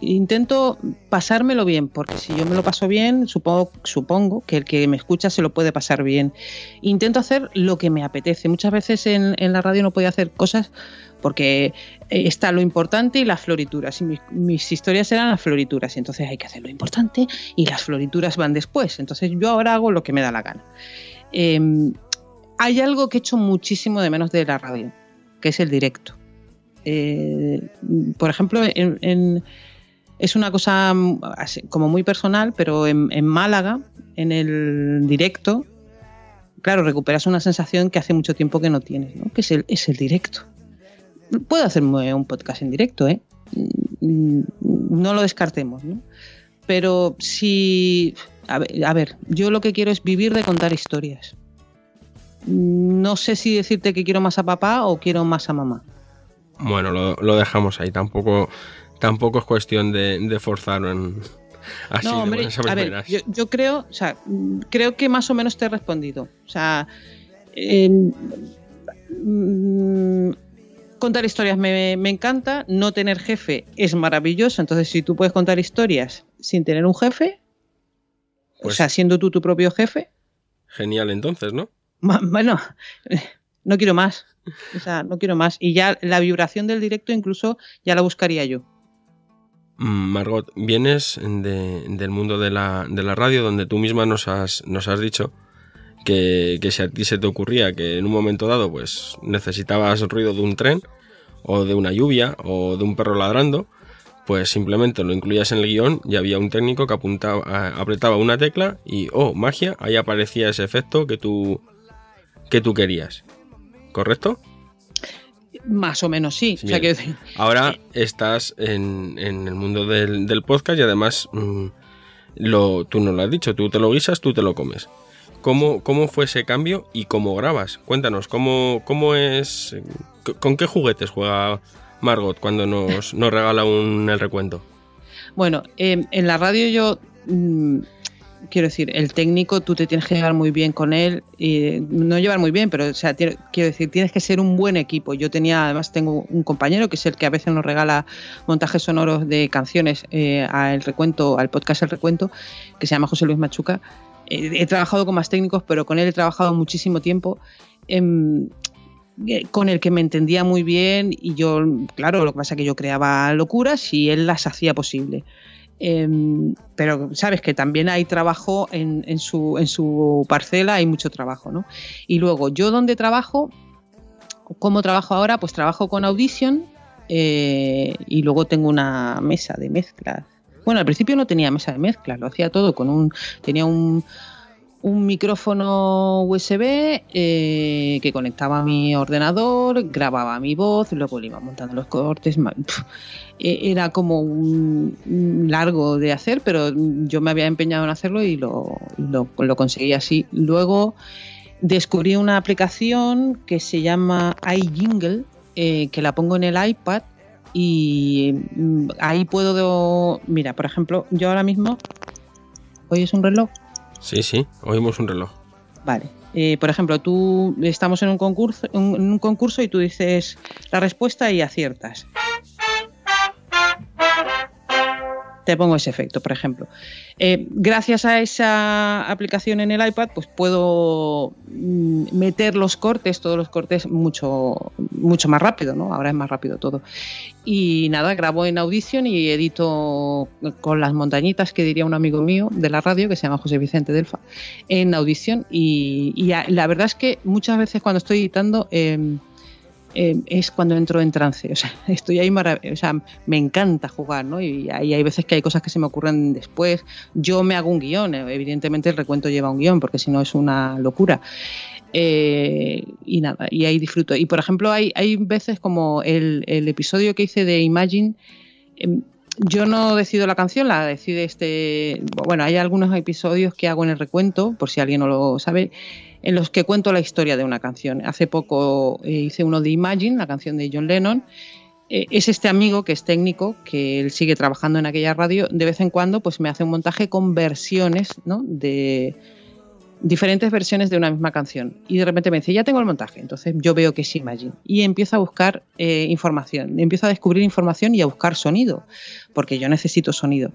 Speaker 3: intento pasármelo bien, porque si yo me lo paso bien, supongo, supongo que el que me escucha se lo puede pasar bien intento hacer lo que me apetece. Muchas veces en, la radio no podía hacer cosas porque eh, está lo importante y las florituras. Y mis, historias eran las florituras, y entonces hay que hacer lo importante y las florituras van después. Entonces yo ahora hago lo que me da la gana. Eh, hay algo que echo muchísimo de menos de la radio, que es el directo. Eh, por ejemplo, es una cosa como muy personal, pero en, Málaga, en el directo, claro, recuperas una sensación que hace mucho tiempo que no tienes, ¿no? que es el, directo. Puedo hacer un podcast en directo, ¿eh? No lo descartemos, ¿no? Pero si... A ver, yo lo que quiero es vivir de contar historias. No sé si decirte que quiero más a papá o quiero más a mamá.
Speaker 2: Bueno, lo, lo dejamos ahí. Tampoco, tampoco es cuestión de, de forzar en, así
Speaker 3: no, hombre,
Speaker 2: a
Speaker 3: ver, yo, yo creo, o sea, mm, creo que más o menos te he respondido. O sea, mm, contar historias me, me encanta, no tener jefe es maravilloso, entonces si tú puedes contar historias sin tener un jefe, o
Speaker 2: Pues-
Speaker 3: sea, siendo tú tu propio jefe,
Speaker 2: Genial entonces, ¿no?
Speaker 3: bueno, [laughs] no quiero más. O sea, no quiero más. Y ya la vibración del directo incluso ya la buscaría yo.
Speaker 2: Mm, Margot, vienes de- del mundo de la, de la radio donde tú misma nos has, nos has dicho que, que si a ti se te ocurría que en un momento dado pues necesitabas ruido de un tren o de una lluvia o de un perro ladrando, pues simplemente lo incluías en el guion y había un técnico que apuntaba, apretaba una tecla y, oh, magia, ahí aparecía ese efecto que tú, que tú querías. ¿Correcto?
Speaker 3: Más o menos sí. O sea,
Speaker 2: Ahora estás en, en el mundo del, del podcast y además mm, lo, tú no lo has dicho, tú te lo guisas, tú te lo comes. ¿Cómo, cómo fue ese cambio y cómo grabas? Cuéntanos, ¿cómo, cómo es, eh, con qué juguetes juega Margot cuando nos, nos regala un el recuento?
Speaker 3: Bueno, eh, en la radio yo mm, quiero decir, el técnico tú te tienes que llevar muy bien con él, y no llevar muy bien, pero o sea, quiero decir, tienes que ser un buen equipo. Yo tenía, además tengo un compañero que es el que a veces nos regala montajes sonoros de canciones eh, al recuento, al podcast El Recuento, que se llama José Luis Machuca. Eh, he trabajado con más técnicos, pero con él he trabajado muchísimo tiempo. em, eh, con el que me entendía muy bien y yo, claro, lo que pasa es que yo creaba locuras y él las hacía posible. Em, pero sabes que también hay trabajo en, en su, en su parcela, hay mucho trabajo, ¿no? Y luego, yo donde trabajo, ¿cómo trabajo ahora? Pues trabajo con Audition eh, y luego tengo una mesa de mezclas. Bueno, al principio no tenía mesa de mezclas, lo hacía todo con un. Tenía un, un micrófono USB eh, que conectaba a mi ordenador, grababa mi voz, luego le iba montando los cortes. eh, Era como un, largo de hacer, pero yo me había empeñado en hacerlo y lo, y lo, lo conseguí así. Luego descubrí una aplicación que se llama iJingle, eh, que la pongo en el iPad y mm, ahí puedo. Mira, por ejemplo, yo ahora mismo. Hoy es un reloj.
Speaker 2: Sí, sí, oímos un reloj.
Speaker 3: Vale. Eh, por ejemplo, tú estamos en un concurso, en un concurso y tú dices la respuesta y aciertas. Te pongo ese efecto, por ejemplo. Eh, gracias a esa aplicación en el iPad, pues puedo mm, meter los cortes, todos los cortes, mucho, mucho más rápido, ¿no? Ahora es más rápido todo. Y nada, grabo en Audition y edito con las montañitas que diría un amigo mío de la radio que se llama José Vicente Delfa en audición y, y la verdad es que muchas veces cuando estoy editando eh, eh, es cuando entro en trance, o sea, [laughs] estoy ahí o sea, me encanta jugar, ¿no? Y hay veces que hay cosas que se me ocurren después, yo me hago un guion, eh, evidentemente el recuento lleva un guion porque si no es una locura. Eh, y nada, y ahí disfruto. Y por ejemplo, hay, hay veces como el, episodio que hice de Imagine, em, yo no decido la canción, la decide este. Bueno, hay algunos episodios que hago en el recuento, por si alguien no lo sabe, en los que cuento la historia de una canción. Hace poco eh, hice uno de Imagine, la canción de John Lennon. Eh, es este amigo que es técnico, que él sigue trabajando en aquella radio. De vez en cuando, pues me hace un montaje con versiones, ¿no? De diferentes versiones de una misma canción. Y de repente me dice, ya tengo el montaje. Entonces yo veo que es Imagine. Y empiezo a buscar eh, información. Empiezo a descubrir información y a buscar sonido porque yo necesito sonido.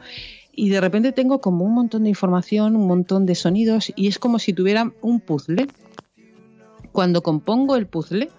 Speaker 3: Y de repente tengo como un montón de información, un montón de sonidos, y es como si tuviera un puzzle. Cuando compongo el puzzle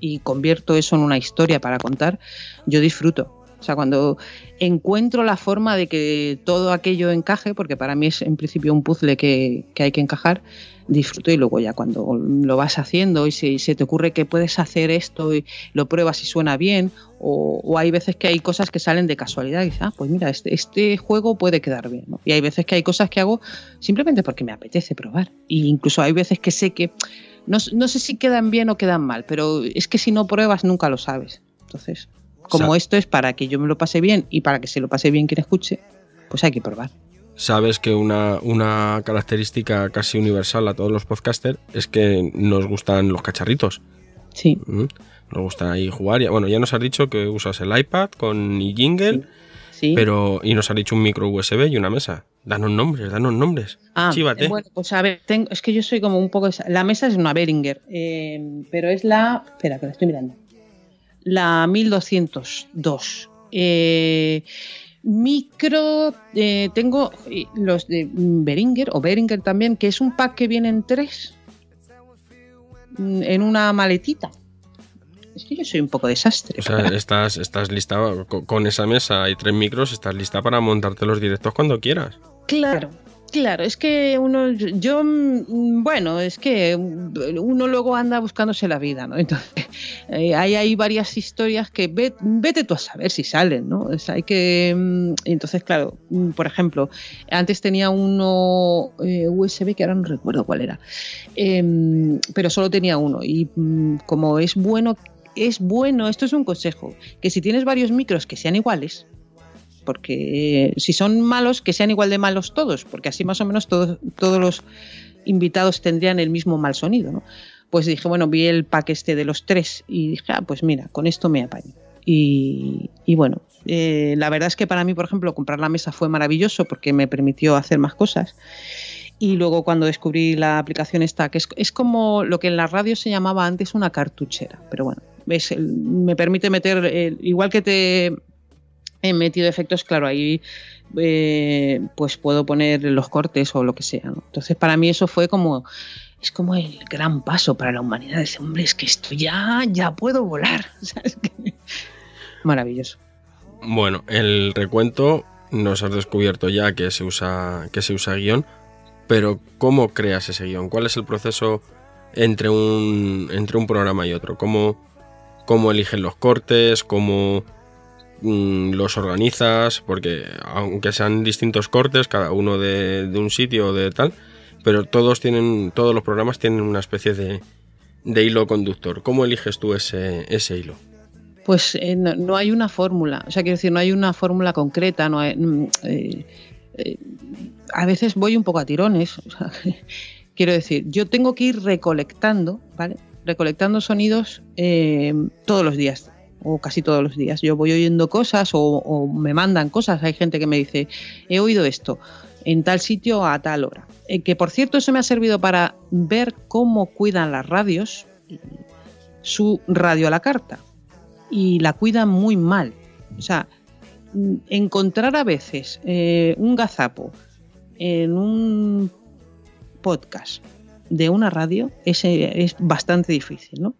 Speaker 3: y convierto eso en una historia para contar, yo disfruto. O sea, cuando encuentro la forma de que todo aquello encaje, porque para mí es en principio un puzzle que, hay que encajar, disfruto y luego ya cuando lo vas haciendo y se, te ocurre que puedes hacer esto y lo pruebas y suena bien, o, o hay veces que hay cosas que salen de casualidad y dices, ah, pues mira, este, este juego puede quedar bien. ¿no? Y hay veces que hay cosas que hago simplemente porque me apetece probar. Y incluso hay veces que sé que no sé si quedan bien o quedan mal, pero es que si no pruebas nunca lo sabes. Entonces, como
Speaker 2: Sa-
Speaker 3: esto es para que yo me lo pase bien y para que se lo pase bien quien escuche, pues hay que probar.
Speaker 2: Sabes que una, una característica casi universal a todos los podcasters es que nos gustan los cacharritos.
Speaker 3: Sí.
Speaker 2: ¿Mm? Nos gusta ahí jugar. Y, bueno, ya nos has dicho que usas el iPad con jingle,
Speaker 3: Sí.
Speaker 2: pero y nos has dicho un micro USB y una mesa. Danos nombres, danos nombres.
Speaker 3: Ah,
Speaker 2: Chívate.
Speaker 3: bueno, pues a ver, tengo- es que yo soy como un poco. esa- La mesa es una Behringer, eh, pero es la. Espera, que la estoy mirando. La 1202. Eh, micro. eh, tengo eh, los de Behringer o Behringer también, que es un pack que vienen tres mm, en una maletita. Es que yo soy un poco desastre.
Speaker 2: O sea, [laughs] estás, estás lista co- con esa mesa y tres micros, estás lista para montarte los directos cuando quieras.
Speaker 3: Claro, claro, es que uno, yo, mm, bueno, es que uno luego anda buscándose la vida, ¿no? Entonces, [laughs] eh, hay, varias historias que ve- vete tú a saber si salen, ¿no? O sea, hay que, mm, entonces, claro, mm, por ejemplo, antes tenía uno eh, USB que ahora no recuerdo cuál era, em, pero solo tenía uno y como es bueno, es bueno, esto es un consejo, que si tienes varios micros que sean iguales, porque eh, si son malos, que sean igual de malos todos, porque así más o menos todos, todos los invitados tendrían el mismo mal sonido, ¿no? Pues dije, bueno, vi el pack este de los tres y dije, ah, pues mira, con esto me apaño. Y, y bueno, eh, la verdad es que para mí, por ejemplo, comprar la mesa fue maravilloso porque me permitió hacer más cosas. Y luego cuando descubrí la aplicación esta, que es, es como lo que en la radio se llamaba antes una cartuchera, pero bueno, el- me permite meter, el- igual que te he metido efectos, claro, ahí eh, pues puedo poner los cortes o lo que sea. ¿no? Entonces para mí eso fue como, es como el gran paso para la humanidad. Ese hombre, es que esto ya, ya puedo volar. [laughs] Maravilloso.
Speaker 2: Bueno, el recuento nos has descubierto ya que se usa, que se usa guion, pero ¿cómo creas ese guion? ¿Cuál es el proceso entre un, entre un programa y otro? ¿Cómo, cómo eligen los cortes? ¿Cómo los organizas? Porque aunque sean distintos cortes, cada uno de, un sitio o de tal, pero todos tienen, todos los programas tienen una especie de, de hilo conductor. ¿Cómo eliges tú ese, ese hilo?
Speaker 3: Pues eh, no, hay una fórmula, o sea, quiero decir, no hay una fórmula concreta, no hay, mm, eh, eh, a veces voy un poco a tirones, [laughs] quiero decir, yo tengo que ir recolectando, ¿vale? Recolectando sonidos todos los días, o casi todos los días. Yo voy oyendo cosas o, me mandan cosas, hay gente que me dice, he oído esto en tal sitio a tal hora. Eh, que por cierto, eso me ha servido para ver cómo cuidan las radios su radio a la carta y la cuidan muy mal. O sea, mm, encontrar a veces eh, un gazapo en un podcast de una radio es, eh, es bastante difícil, ¿no?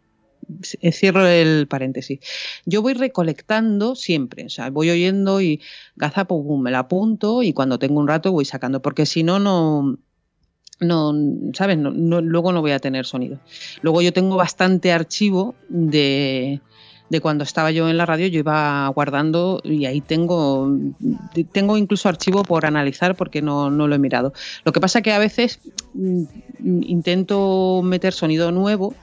Speaker 3: C- Cierro el paréntesis. Yo voy recolectando siempre, o sea, voy oyendo y gazapo, boom, me la apunto y cuando tengo un rato voy sacando, porque si no, no, no, ¿sabes? No- no- luego no voy a tener sonido. Luego yo tengo bastante archivo de, de cuando estaba yo en la radio, yo iba guardando y ahí tengo, tengo incluso archivo por analizar porque no, no lo he mirado. Lo que pasa que a veces mm, intento meter sonido nuevo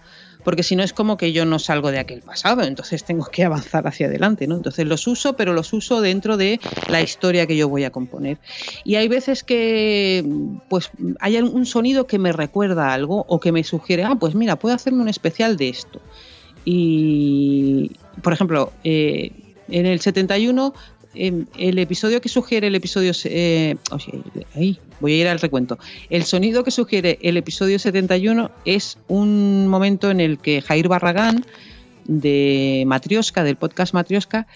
Speaker 3: porque si no es como que yo no salgo de aquel pasado, entonces tengo que avanzar hacia adelante, ¿no? Entonces los uso, pero los uso dentro de la historia que yo voy a componer. Y hay veces que pues hay un sonido que me recuerda algo o que me sugiere, ah, pues mira, puedo hacerme un especial de esto. Y, por ejemplo, eh, en el 71, eh, el episodio que sugiere el episodio... eh, ahí, voy a ir al recuento. El sonido que sugiere el episodio 71 es un momento en el que Jair Barragán, de Matrioska, del podcast Matrioska,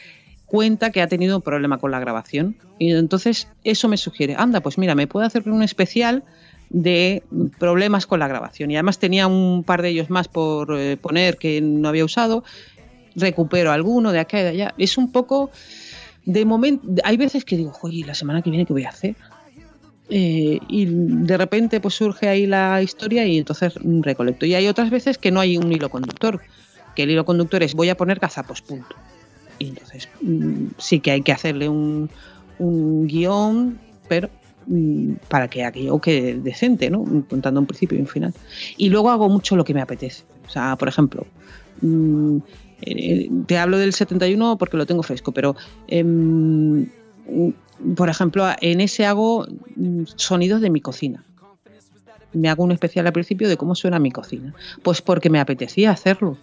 Speaker 3: cuenta que ha tenido un problema con la grabación. Y entonces eso me sugiere, anda, pues mira, me puedo hacer un especial de problemas con la grabación. Y además tenía un par de ellos más por eh, poner que no había usado. Recupero alguno de acá y de allá. Es un poco de momento. Hay veces que digo, oye, la semana que viene, ¿qué voy a hacer? Eh, y de repente pues surge ahí la historia y entonces recolecto. Y hay otras veces que no hay un hilo conductor, que el hilo conductor es voy a poner gazapos, punto. Y entonces mm, sí que hay que hacerle un, un guion, pero mm, para que aquello quede decente, ¿no? Contando un principio y un final. Y luego hago mucho lo que me apetece. O sea, por ejemplo, mm, eh, te hablo del 71 porque lo tengo fresco, pero em, por ejemplo, en ese hago mm, sonidos de mi cocina. Me hago un especial al principio de cómo suena mi cocina. Pues porque me apetecía hacerlo.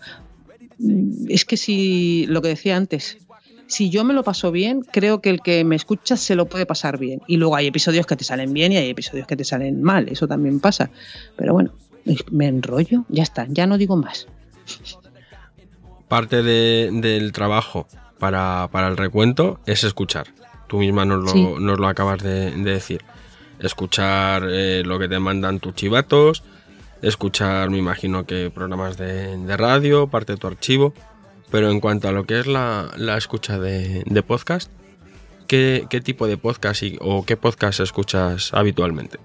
Speaker 3: es que si, lo que decía antes, si yo me lo paso bien, creo que el que me escucha se lo puede pasar bien. Y luego hay episodios que te salen bien y hay episodios que te salen mal, eso también pasa. Pero bueno, me enrollo, ya está, ya no digo más.
Speaker 2: Parte del trabajo para, el recuento es escuchar. Tú misma nos lo, nos lo acabas de, decir. Escuchar eh, lo que te mandan tus chivatos, escuchar, me imagino que programas de, de radio, parte de tu archivo. Pero en cuanto a lo que es la, escucha de, podcast, ¿qué, tipo de podcast o qué podcast escuchas habitualmente?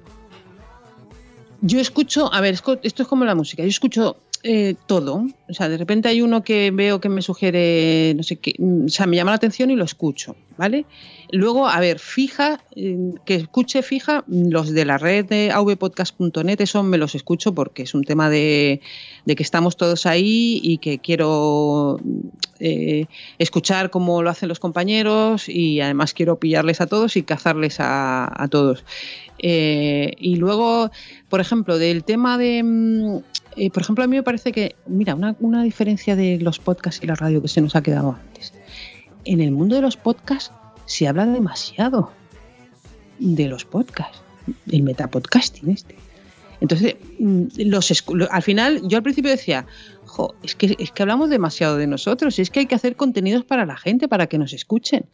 Speaker 3: Yo escucho, a ver, esto es como la música, yo escucho eh, todo. O sea, de repente hay uno que veo que me sugiere, no sé qué, o sea, me llama la atención y lo escucho, ¿vale? Luego, a ver, fija, eh, que escuche fija, los de la red de avpodcast.net, eso me los escucho porque es un tema de, que estamos todos ahí y que quiero eh, escuchar cómo lo hacen los compañeros y además quiero pillarles a todos y cazarles a, todos. y luego, por ejemplo, del tema de mm, eh, por ejemplo, a mí me parece que, mira, una, diferencia de los podcasts y la radio que se nos ha quedado antes. En el mundo de los podcasts se habla demasiado de los podcasts, el metapodcasting este. Entonces, mm, los, al final, yo al principio decía, es, que, es que hablamos demasiado de nosotros, es que hay que hacer contenidos para la gente, para que nos escuchen.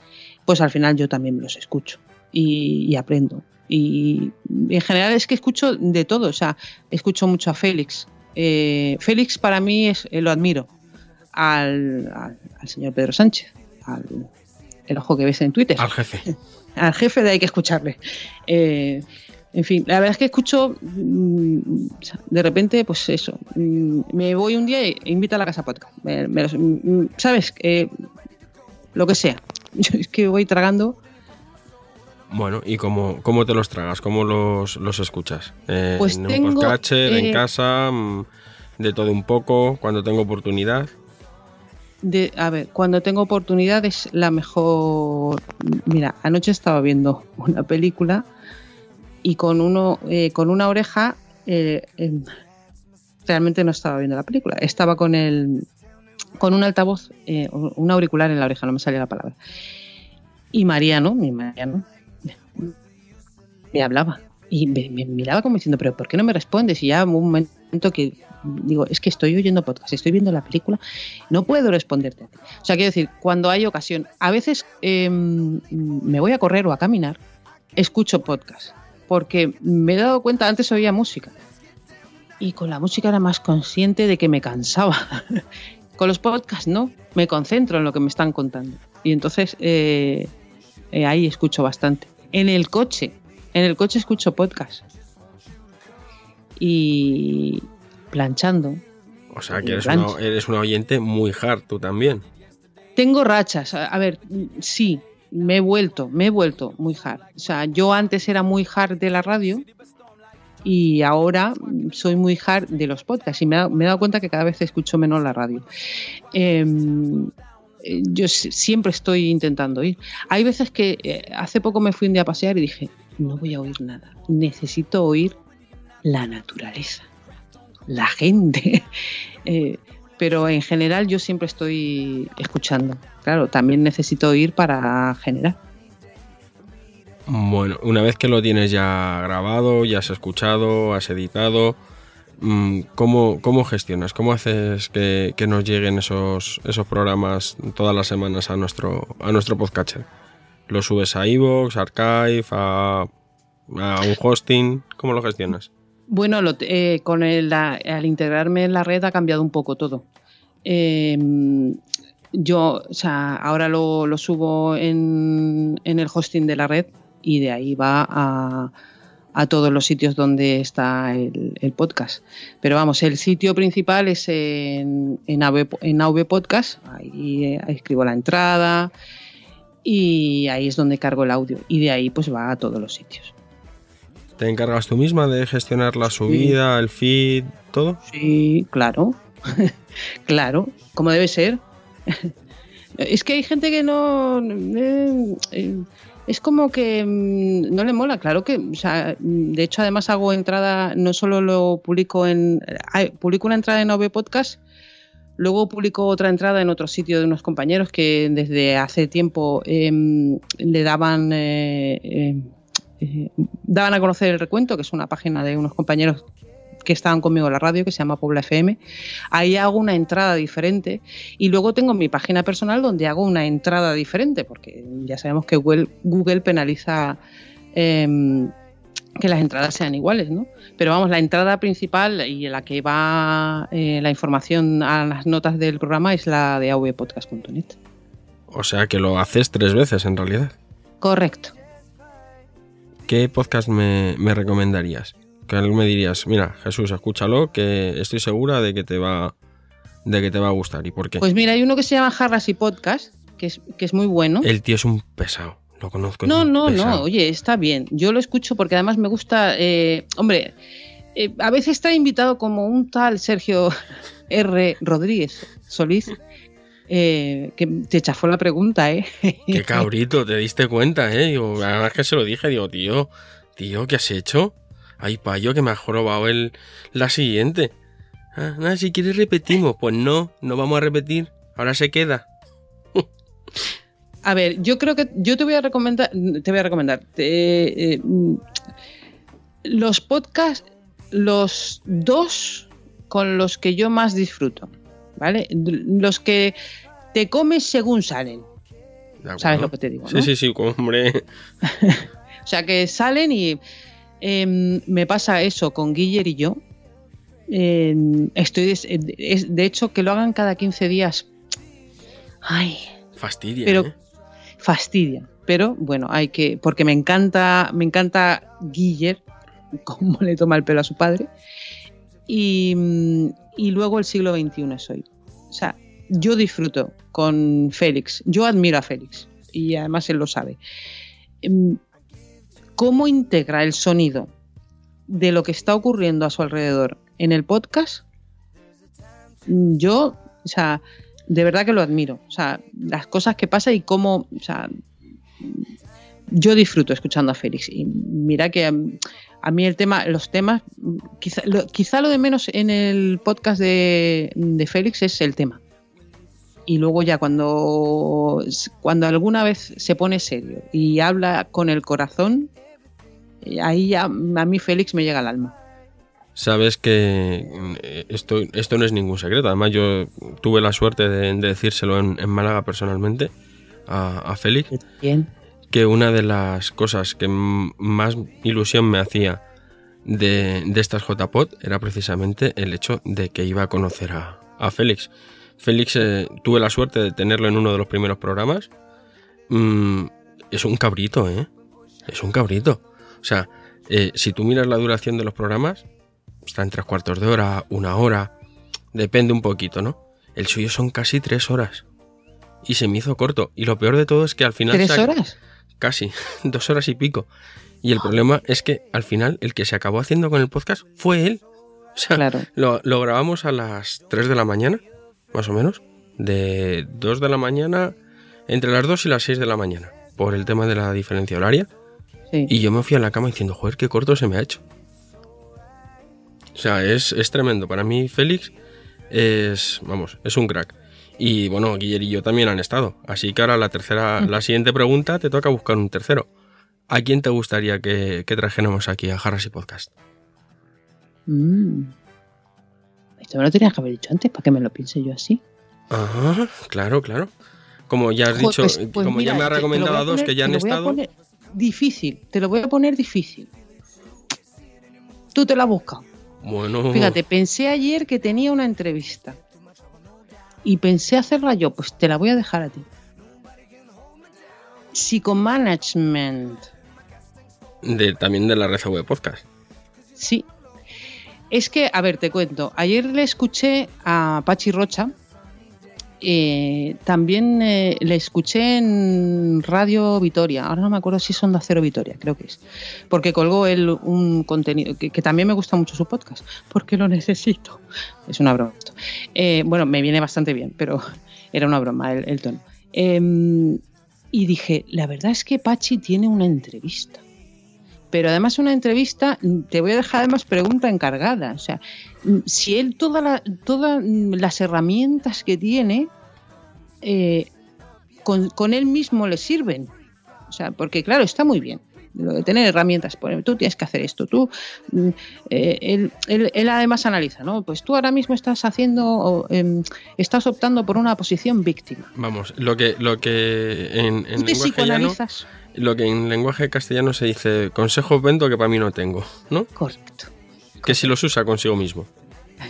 Speaker 3: Pues al final yo también los escucho y aprendo. Y en general es que escucho de todo, o sea, escucho mucho a Félix, eh, Félix para mí es, eh, lo admiro al, señor Pedro Sánchez, al el ojo que ves en Twitter.
Speaker 2: Al jefe. [laughs]
Speaker 3: al jefe de hay que escucharle. Eh, en fin, la verdad es que escucho mm, de repente, pues eso, mm, me voy un día e invito a la casa podcast. Mm, ¿Sabes? lo que sea. [laughs] Yo es que voy tragando
Speaker 2: bueno, ¿y cómo, cómo te los tragas? ¿Cómo los, los escuchas?
Speaker 3: pues
Speaker 2: ¿En
Speaker 3: tengo,
Speaker 2: un podcatcher, en eh, casa, mm, de todo un poco, cuando tengo oportunidad?
Speaker 3: De, a ver, cuando tengo oportunidad es la mejor... Mira, anoche estaba viendo [laughs] una película y con, uno, eh, con una oreja eh, em, realmente no estaba viendo la película, estaba con el con un altavoz, un auricular en la oreja, no me salía la palabra. Y Mariano, mi Mariano, me hablaba y me, miraba como diciendo, pero ¿por qué no me respondes? Y ya un momento que digo, es que estoy oyendo podcast, estoy viendo la película, no puedo responderte. O sea, quiero decir, cuando hay ocasión, a veces em, me voy a correr o a caminar, escucho podcast, porque me he dado cuenta, antes oía música, y con la música era más consciente de que me cansaba. [laughs] con los podcasts no, me concentro en lo que me están contando. Y entonces eh, eh, ahí escucho bastante en el coche. En el coche escucho podcast. Y planchando.
Speaker 2: O sea, que eres una, eres una, oyente muy hard, tú también.
Speaker 3: Tengo rachas. A ver, sí, me he vuelto, me he vuelto muy hard. O sea, yo antes era muy hard de la radio y ahora soy muy hard de los podcasts y me, he dado cuenta que cada vez escucho menos la radio. Eh, eh, yo siempre estoy intentando ir. Hay veces que eh, hace poco me fui un día a pasear y dije, no voy a oír nada, necesito oír la naturaleza, la gente. [laughs] Eh, pero en general yo siempre estoy escuchando. Claro, también necesito oír para generar.
Speaker 2: Bueno, una vez que lo tienes ya grabado, ya has escuchado, has editado, ¿Cómo, ¿Cómo, gestionas? ¿Cómo haces que, nos lleguen esos, esos programas todas las semanas a nuestro, a nuestro podcatcher? ¿Lo subes a iVoox, Archive, a, a, un hosting? ¿Cómo lo gestionas?
Speaker 3: Bueno, eh, con el, al integrarme en la red ha cambiado un poco todo. Em, yo, o sea, ahora lo, lo subo en, en el hosting de la red y de ahí va a a todos los sitios donde está el, podcast. Pero vamos, el sitio principal es en, en, AV, Podcast, ahí, ahí, escribo la entrada y ahí es donde cargo el audio y de ahí pues va a todos los sitios.
Speaker 2: ¿Te encargas tú misma de gestionar la subida, el feed, todo?
Speaker 3: Sí, claro, [laughs] claro, como debe ser. [laughs] es que hay gente que no... Eh, eh, es como que mm, no le mola, claro que, o sea, de hecho además hago entrada, no solo lo publico en, publico una entrada en OV Podcast, Luego publicó otra entrada en otro sitio de unos compañeros que desde hace tiempo em, le daban, eh, eh, eh, daban a conocer el recuento, que es una página de unos compañeros que estaban conmigo en la radio, que se llama Puebla FM. Ahí hago una entrada diferente y luego tengo mi página personal donde hago una entrada diferente, porque ya sabemos que Google, Google penaliza em, que las entradas sean iguales, ¿no? Pero vamos, la entrada principal y en la que va eh, la información a las notas del programa es la de avpodcast.net.
Speaker 2: O sea que lo haces tres veces en realidad.
Speaker 3: Correcto.
Speaker 2: ¿Qué podcast me, me recomendarías? Que algo me dirías, mira, Jesús, escúchalo, que estoy segura de que te va, de que te va a gustar. ¿Y por qué?
Speaker 3: Pues mira, hay uno que se llama Jarras y Podcast, que es, que es muy bueno.
Speaker 2: El tío es un pesado. Lo conozco.
Speaker 3: No, no,
Speaker 2: pesado.
Speaker 3: no, oye, está bien. Yo lo escucho porque además me gusta. eh, hombre, eh, a veces está invitado como un tal Sergio [laughs] R. Rodríguez Solís, eh, que te chafó la pregunta, ¿eh?
Speaker 2: Qué [laughs] cabrito, te diste cuenta, ¿eh? Digo, además que se lo dije, digo, tío, tío, ¿qué has hecho? Ay, payo, que me ha jorobado el, la siguiente. Ah, nada, si quieres repetimos. Pues no, no vamos a repetir. Ahora se queda.
Speaker 3: A ver, yo creo que yo te voy a recomendar, te voy a recomendar te- eh, los podcasts, los dos con los que yo más disfruto, ¿vale? Los que te comes según salen. ¿Sabes lo que te digo?
Speaker 2: Sí,
Speaker 3: no?
Speaker 2: sí, sí, hombre. [laughs]
Speaker 3: O sea, que salen y em, me pasa eso con Guiller y yo. Em, estoy es- de hecho que lo hagan cada 15 días. Ay,
Speaker 2: Fastidia,
Speaker 3: Pero-
Speaker 2: ¿eh?
Speaker 3: fastidia. Pero bueno, hay que. Porque me encanta. Me encanta Guiller, [laughs] cómo le toma el pelo a su padre. Y, mm, y luego el siglo XXI es hoy. O sea, yo disfruto con Félix. Yo admiro a Félix. Y además él lo sabe. ¿Cómo integra el sonido de lo que está ocurriendo a su alrededor en el podcast? Mm, Yo, o sea, de verdad que lo admiro. O sea, las cosas que pasa y cómo, o sea, yo disfruto escuchando a Félix. Y mira que a, a mí el tema, los temas, quizá lo, quizá lo de menos en el podcast de, de Félix es el tema. Y luego ya cuando, cuando alguna vez se pone serio y habla con el corazón, ahí ya a mí Félix me llega al alma.
Speaker 2: Sabes que eh, esto, esto no es ningún secreto. Además, yo tuve la suerte de, de decírselo en, en Málaga personalmente a, a Félix.
Speaker 3: Bien.
Speaker 2: que una de las cosas que más ilusión me hacía de, de estas JPod era precisamente el hecho de que iba a conocer a, a Félix. Félix eh, tuve la suerte de tenerlo en uno de los primeros programas. Mm, es un cabrito, ¿eh? Es un cabrito. O sea, eh, si tú miras la duración de los programas, está en tres cuartos de hora, una hora, depende un poquito, ¿no? El suyo son casi tres horas. Y se me hizo corto. Y lo peor de todo es que al final...
Speaker 3: ¿Tres horas?
Speaker 2: casi, [laughs] dos horas y pico. Y el problema es que al final el que se acabó haciendo con el podcast fue él. O sea,
Speaker 3: Claro.
Speaker 2: lo, lo grabamos a las 3 de la mañana, más o menos. De 2 de la mañana, entre las 2 y las 6 de la mañana, por el tema de la diferencia horaria.
Speaker 3: Sí.
Speaker 2: Y yo me fui a la cama diciendo, joder, qué corto se me ha hecho. O sea, es, es tremendo. Para mí, Félix es, vamos, es un crack. Y bueno, Guiller y yo también han estado. Así que ahora la tercera, la siguiente pregunta te toca buscar un tercero. ¿A quién te gustaría que, que trajéramos aquí a Jarras y Podcast?
Speaker 3: Mm. Esto me lo tenías que haber dicho antes para que me lo piense yo así.
Speaker 2: Ah, claro, claro. Como ya has dicho,
Speaker 3: pues- pues
Speaker 2: como
Speaker 3: mira,
Speaker 2: ya me ha
Speaker 3: te- te lo
Speaker 2: recomendado a dos que ya han estado.
Speaker 3: poner difícil, te lo voy a poner difícil. Tú te lo has buscado.
Speaker 2: Bueno,
Speaker 3: Fíjate, pensé ayer que tenía una entrevista. Y pensé hacerla yo, pues te la voy a dejar a ti. Psicomanagement.
Speaker 2: de, también de la red web podcast.
Speaker 3: Sí. Es que, a ver, te cuento. Ayer le escuché a Pachi Rocha. Eh, también eh, le escuché en Radio Vitoria. Ahora no me acuerdo si es Onda Cero Vitoria, creo que es. Porque colgó él un contenido que, también me gusta mucho su podcast. Porque lo [laughs] necesito. Es una broma. Eh, bueno, me viene bastante bien, pero [laughs] era una broma el, el tono. Em, y dije, la verdad es que Pachi tiene una entrevista pero además una entrevista, te voy a dejar además pregunta encargada. O sea, si él toda la- todas las herramientas que tiene, eh, con, con él mismo le sirven. O sea, porque claro, está muy bien. Lo de tener herramientas, por- tú tienes que hacer esto, tú, mm, eh, él, él- él además analiza, ¿no? Pues tú ahora mismo estás haciendo, o, em, estás optando por una posición víctima.
Speaker 2: Vamos, lo que, lo que en, en lenguaje. Lo que en lenguaje castellano se dice consejos vendo que para mí no tengo, ¿no?
Speaker 3: Correcto.
Speaker 2: Que si los usa consigo mismo.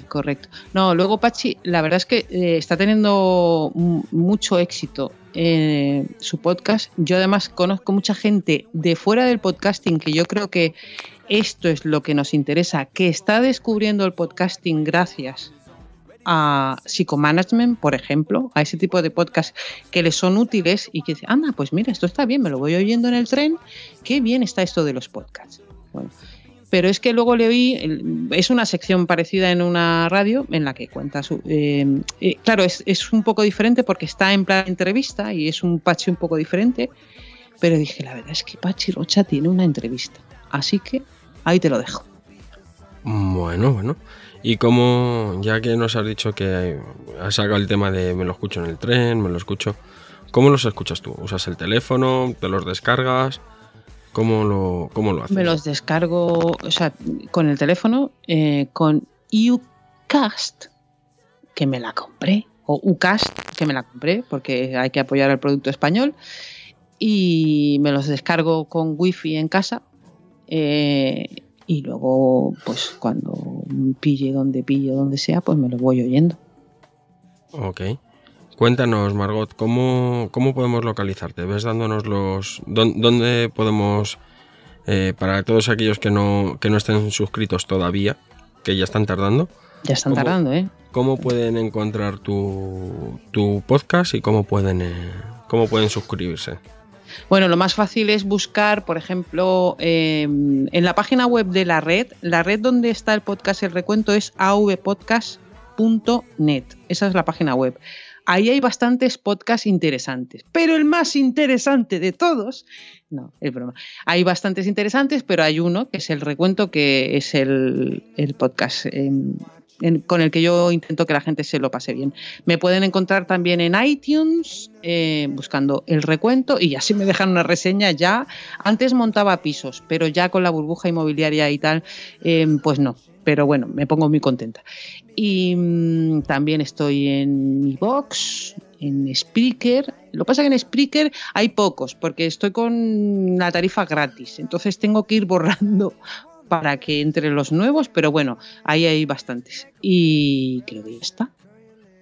Speaker 3: Correcto. No, luego Pachi, la verdad es que eh, está teniendo mu- mucho éxito eh, su podcast. Yo además conozco mucha gente de fuera del podcasting que yo creo que esto es lo que nos interesa, que está descubriendo el podcasting gracias a Psicomanagement, por ejemplo, a ese tipo de podcast que les son útiles y que dicen, anda, pues mira, esto está bien, me lo voy oyendo en el tren, qué bien está esto de los podcasts. Bueno, pero es que luego le oí, es una sección parecida en una radio en la que cuenta su... eh, eh, claro, es, es un poco diferente porque está en plan entrevista y es un Pachi un poco diferente, pero dije, la verdad es que Pachi Rocha tiene una entrevista, así que ahí te lo dejo.
Speaker 2: Bueno, bueno. Y como, ya que nos has dicho que has sacado el tema de me lo escucho en el tren, me lo escucho, ¿cómo los escuchas tú? ¿Usas el teléfono? ¿Te los descargas? ¿Cómo lo, cómo lo haces?
Speaker 3: Me los descargo, o sea, con el teléfono, eh, con Ucast, que me la compré, o Ucast, que me la compré, porque hay que apoyar el producto español, y me los descargo con wifi en casa, eh, y luego, pues cuando pille donde pille, donde sea, pues me lo voy oyendo.
Speaker 2: Ok. Cuéntanos, Margot, ¿cómo, cómo podemos localizarte? ¿Ves dándonos los... dón- ¿Dónde podemos... eh, para todos aquellos que no, que no estén suscritos todavía, que ya están tardando,
Speaker 3: Ya están
Speaker 2: ¿Cómo?
Speaker 3: tardando, ¿eh?
Speaker 2: ¿cómo pueden encontrar tu, tu podcast y cómo pueden, eh, cómo pueden suscribirse?
Speaker 3: Bueno, lo más fácil es buscar, por ejemplo, eh, en la página web de la red, la red donde está el podcast El Recuento es avpodcast.net. Esa es la página web. Ahí hay bastantes podcasts interesantes, pero el más interesante de todos, no, es broma. Hay bastantes interesantes, pero hay uno que es el recuento, que es el, podcast eh, con el que yo intento que la gente se lo pase bien. Me pueden encontrar también en iTunes eh, buscando el recuento y ya si me dejan una reseña ya. Antes montaba pisos, pero ya con la burbuja inmobiliaria y tal, eh, pues no. Pero bueno, me pongo muy contenta. Y mm, también estoy en iVoox, en Spreaker. Lo que pasa es que en Spreaker hay pocos, porque estoy con la tarifa gratis. Entonces tengo que ir borrando para que entre los nuevos, pero bueno, ahí hay bastantes. Y creo que ya está.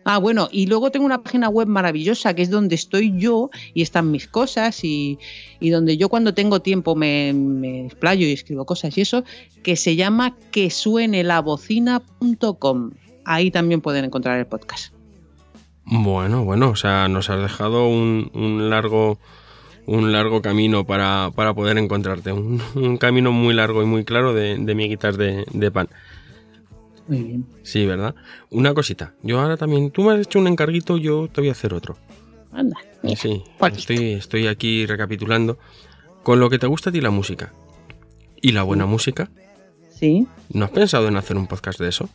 Speaker 3: Ah, bueno, y luego tengo una página web maravillosa que es donde estoy yo y están mis cosas y, y donde yo cuando tengo tiempo me, me explayo y escribo cosas y eso, que se llama que suene la bocina.com. Ahí también pueden encontrar el podcast.
Speaker 2: Bueno, bueno, o sea, nos has dejado un, un largo un largo camino para, para poder encontrarte, un, un camino muy largo y muy claro de, de miguitas de, de pan.
Speaker 3: Muy bien.
Speaker 2: Sí, ¿verdad? Una cosita, yo ahora también, tú me has hecho un encarguito, yo te voy a hacer otro.
Speaker 3: Anda. mira.
Speaker 2: Sí, estoy, estoy aquí recapitulando. Con lo que te gusta a ti la música y la buena música,
Speaker 3: Sí.
Speaker 2: ¿no has pensado en hacer un podcast de eso?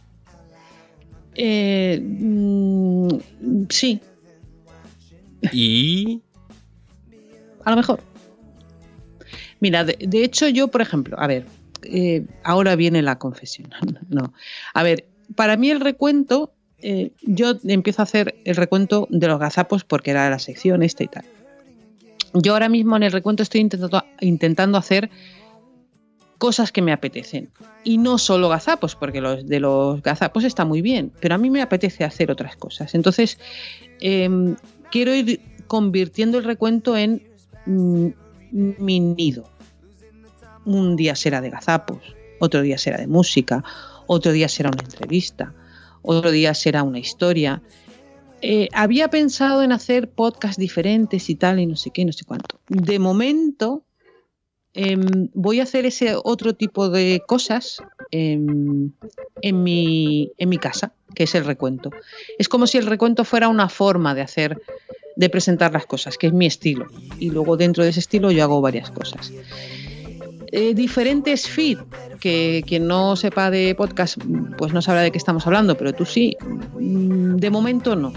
Speaker 3: Eh, mm, sí,
Speaker 2: Y...
Speaker 3: a lo mejor. Mira, de, hecho yo, por ejemplo, a ver, eh, ahora viene la confesión. [laughs] No, a ver, para mí el recuento, eh, yo empiezo a hacer el recuento de los gazapos porque era la sección esta y tal. Yo ahora mismo en el recuento estoy intentando, intentando hacer cosas que me apetecen. Y no solo gazapos, porque de los gazapos está muy bien, pero a mí me apetece hacer otras cosas. Entonces, em, quiero ir convirtiendo el recuento en mi nido. Un día será de gazapos, otro día será de música, otro día será una entrevista, otro día será una historia. Eh, había pensado en hacer podcasts diferentes y tal, y no sé qué, no sé cuánto. De momento, em, voy a hacer ese otro tipo de cosas em, en, mi, en mi casa, que es el recuento. Es como si el recuento fuera una forma de hacer, de presentar las cosas, que es mi estilo. Y luego dentro de ese estilo yo hago varias cosas. Eh, diferentes feed, que quien no sepa de podcast, pues no sabrá de qué estamos hablando, pero tú sí. Mm, De momento no.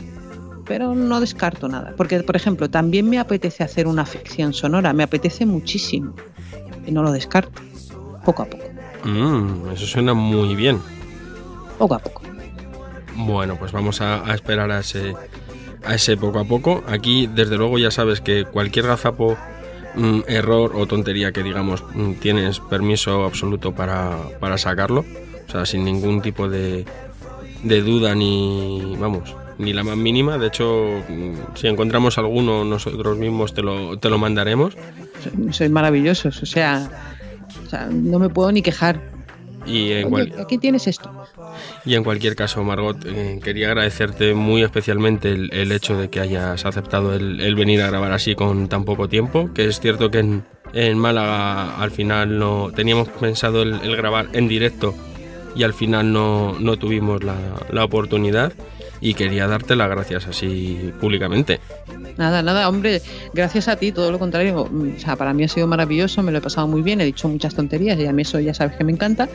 Speaker 3: Pero no descarto nada. Porque, por ejemplo, también me apetece hacer una ficción sonora. Me apetece muchísimo. Y no lo descarto. Poco a poco.
Speaker 2: Mm, eso suena muy bien.
Speaker 3: Poco a poco.
Speaker 2: Bueno, pues vamos a, a esperar a ese, a ese poco a poco. Aquí, desde luego, ya sabes que cualquier gazapo, mm, error o tontería que digamos, mm, tienes permiso absoluto para, para sacarlo. O sea, sin ningún tipo de, de duda ni, vamos, ni la más mínima. De hecho, mm, si encontramos alguno, nosotros mismos te lo, te lo mandaremos.
Speaker 3: Sois- maravillosos. O sea, no me puedo ni quejar.
Speaker 2: Y en,
Speaker 3: Oye,
Speaker 2: cual-
Speaker 3: aquí tienes esto.
Speaker 2: Y en cualquier caso, Margot, eh, quería agradecerte muy especialmente el, el hecho de que hayas aceptado el, el venir a grabar así con tan poco tiempo, que es cierto que en, en Málaga al final no teníamos pensado el, el grabar en directo y al final no, no tuvimos la, la oportunidad y quería darte las gracias así públicamente.
Speaker 3: Nada, nada, hombre, gracias a ti, todo lo contrario. mm, O sea, para mí ha sido maravilloso, me lo he pasado muy bien, he dicho muchas tonterías y a mí eso ya sabes que me encanta.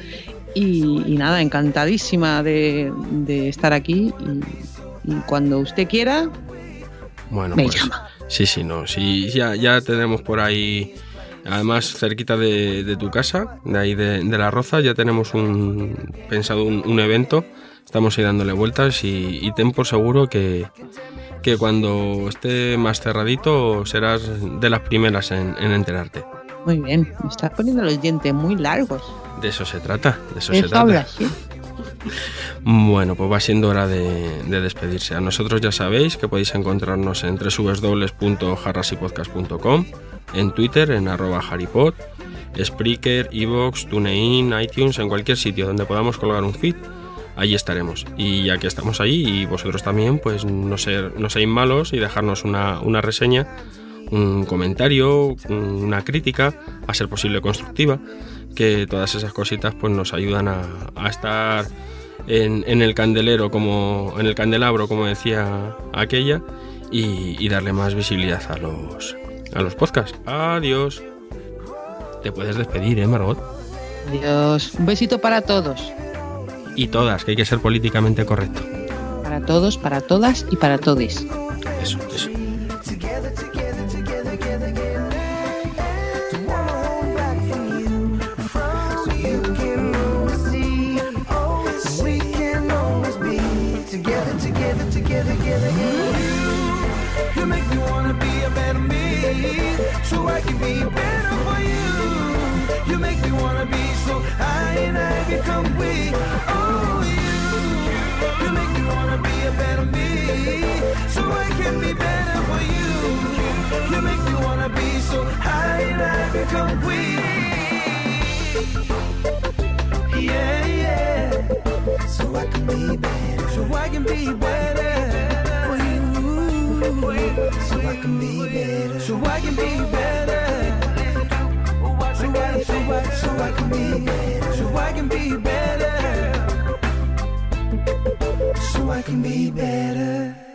Speaker 3: Y, y nada, encantadísima de, de estar aquí y, y cuando usted quiera,
Speaker 2: Bueno,
Speaker 3: me
Speaker 2: pues
Speaker 3: llama.
Speaker 2: sí, sí, no, sí, ya, ya tenemos por ahí, además cerquita de, de tu casa, de ahí de, de la Roza, ya tenemos un pensado un, un evento, estamos ahí dándole vueltas y, y ten por seguro que, que cuando esté más cerradito serás de las primeras en, en enterarte.
Speaker 3: Muy bien, me estás poniendo los dientes muy largos.
Speaker 2: De eso se trata, de eso se trata.
Speaker 3: habla así. [laughs]
Speaker 2: Bueno, pues va siendo hora de, de despedirse. A nosotros ya sabéis que podéis encontrarnos en www.jarrasipodcast.com, en Twitter en arroba haripod, Spreaker, Evox, TuneIn, iTunes, en cualquier sitio donde podamos colgar un feed, allí estaremos. Y ya que estamos ahí y vosotros también, pues no, ser, no seáis malos y dejarnos una, una reseña, un comentario, una crítica, a ser posible constructiva, que todas esas cositas pues nos ayudan a, estar en, el candelero como en el candelabro como decía aquella y, y darle más visibilidad a los a los podcasts adiós te puedes despedir eh Margot
Speaker 3: Adiós. Un besito para todos.
Speaker 2: Y todas que hay que ser políticamente correcto
Speaker 3: Para todos, para todas y para todes.
Speaker 2: eso eso
Speaker 1: so I can be better for you. You make me wanna be I become. Oh, you, you make me wanna be a better me, so I can be better for you. You make me wanna be so high and I become. Yeah, yeah. So I can be better. So I can be better for you. So I can be better. So I can be better. So I, so I, so I can be better. So I can be better. So I can be better.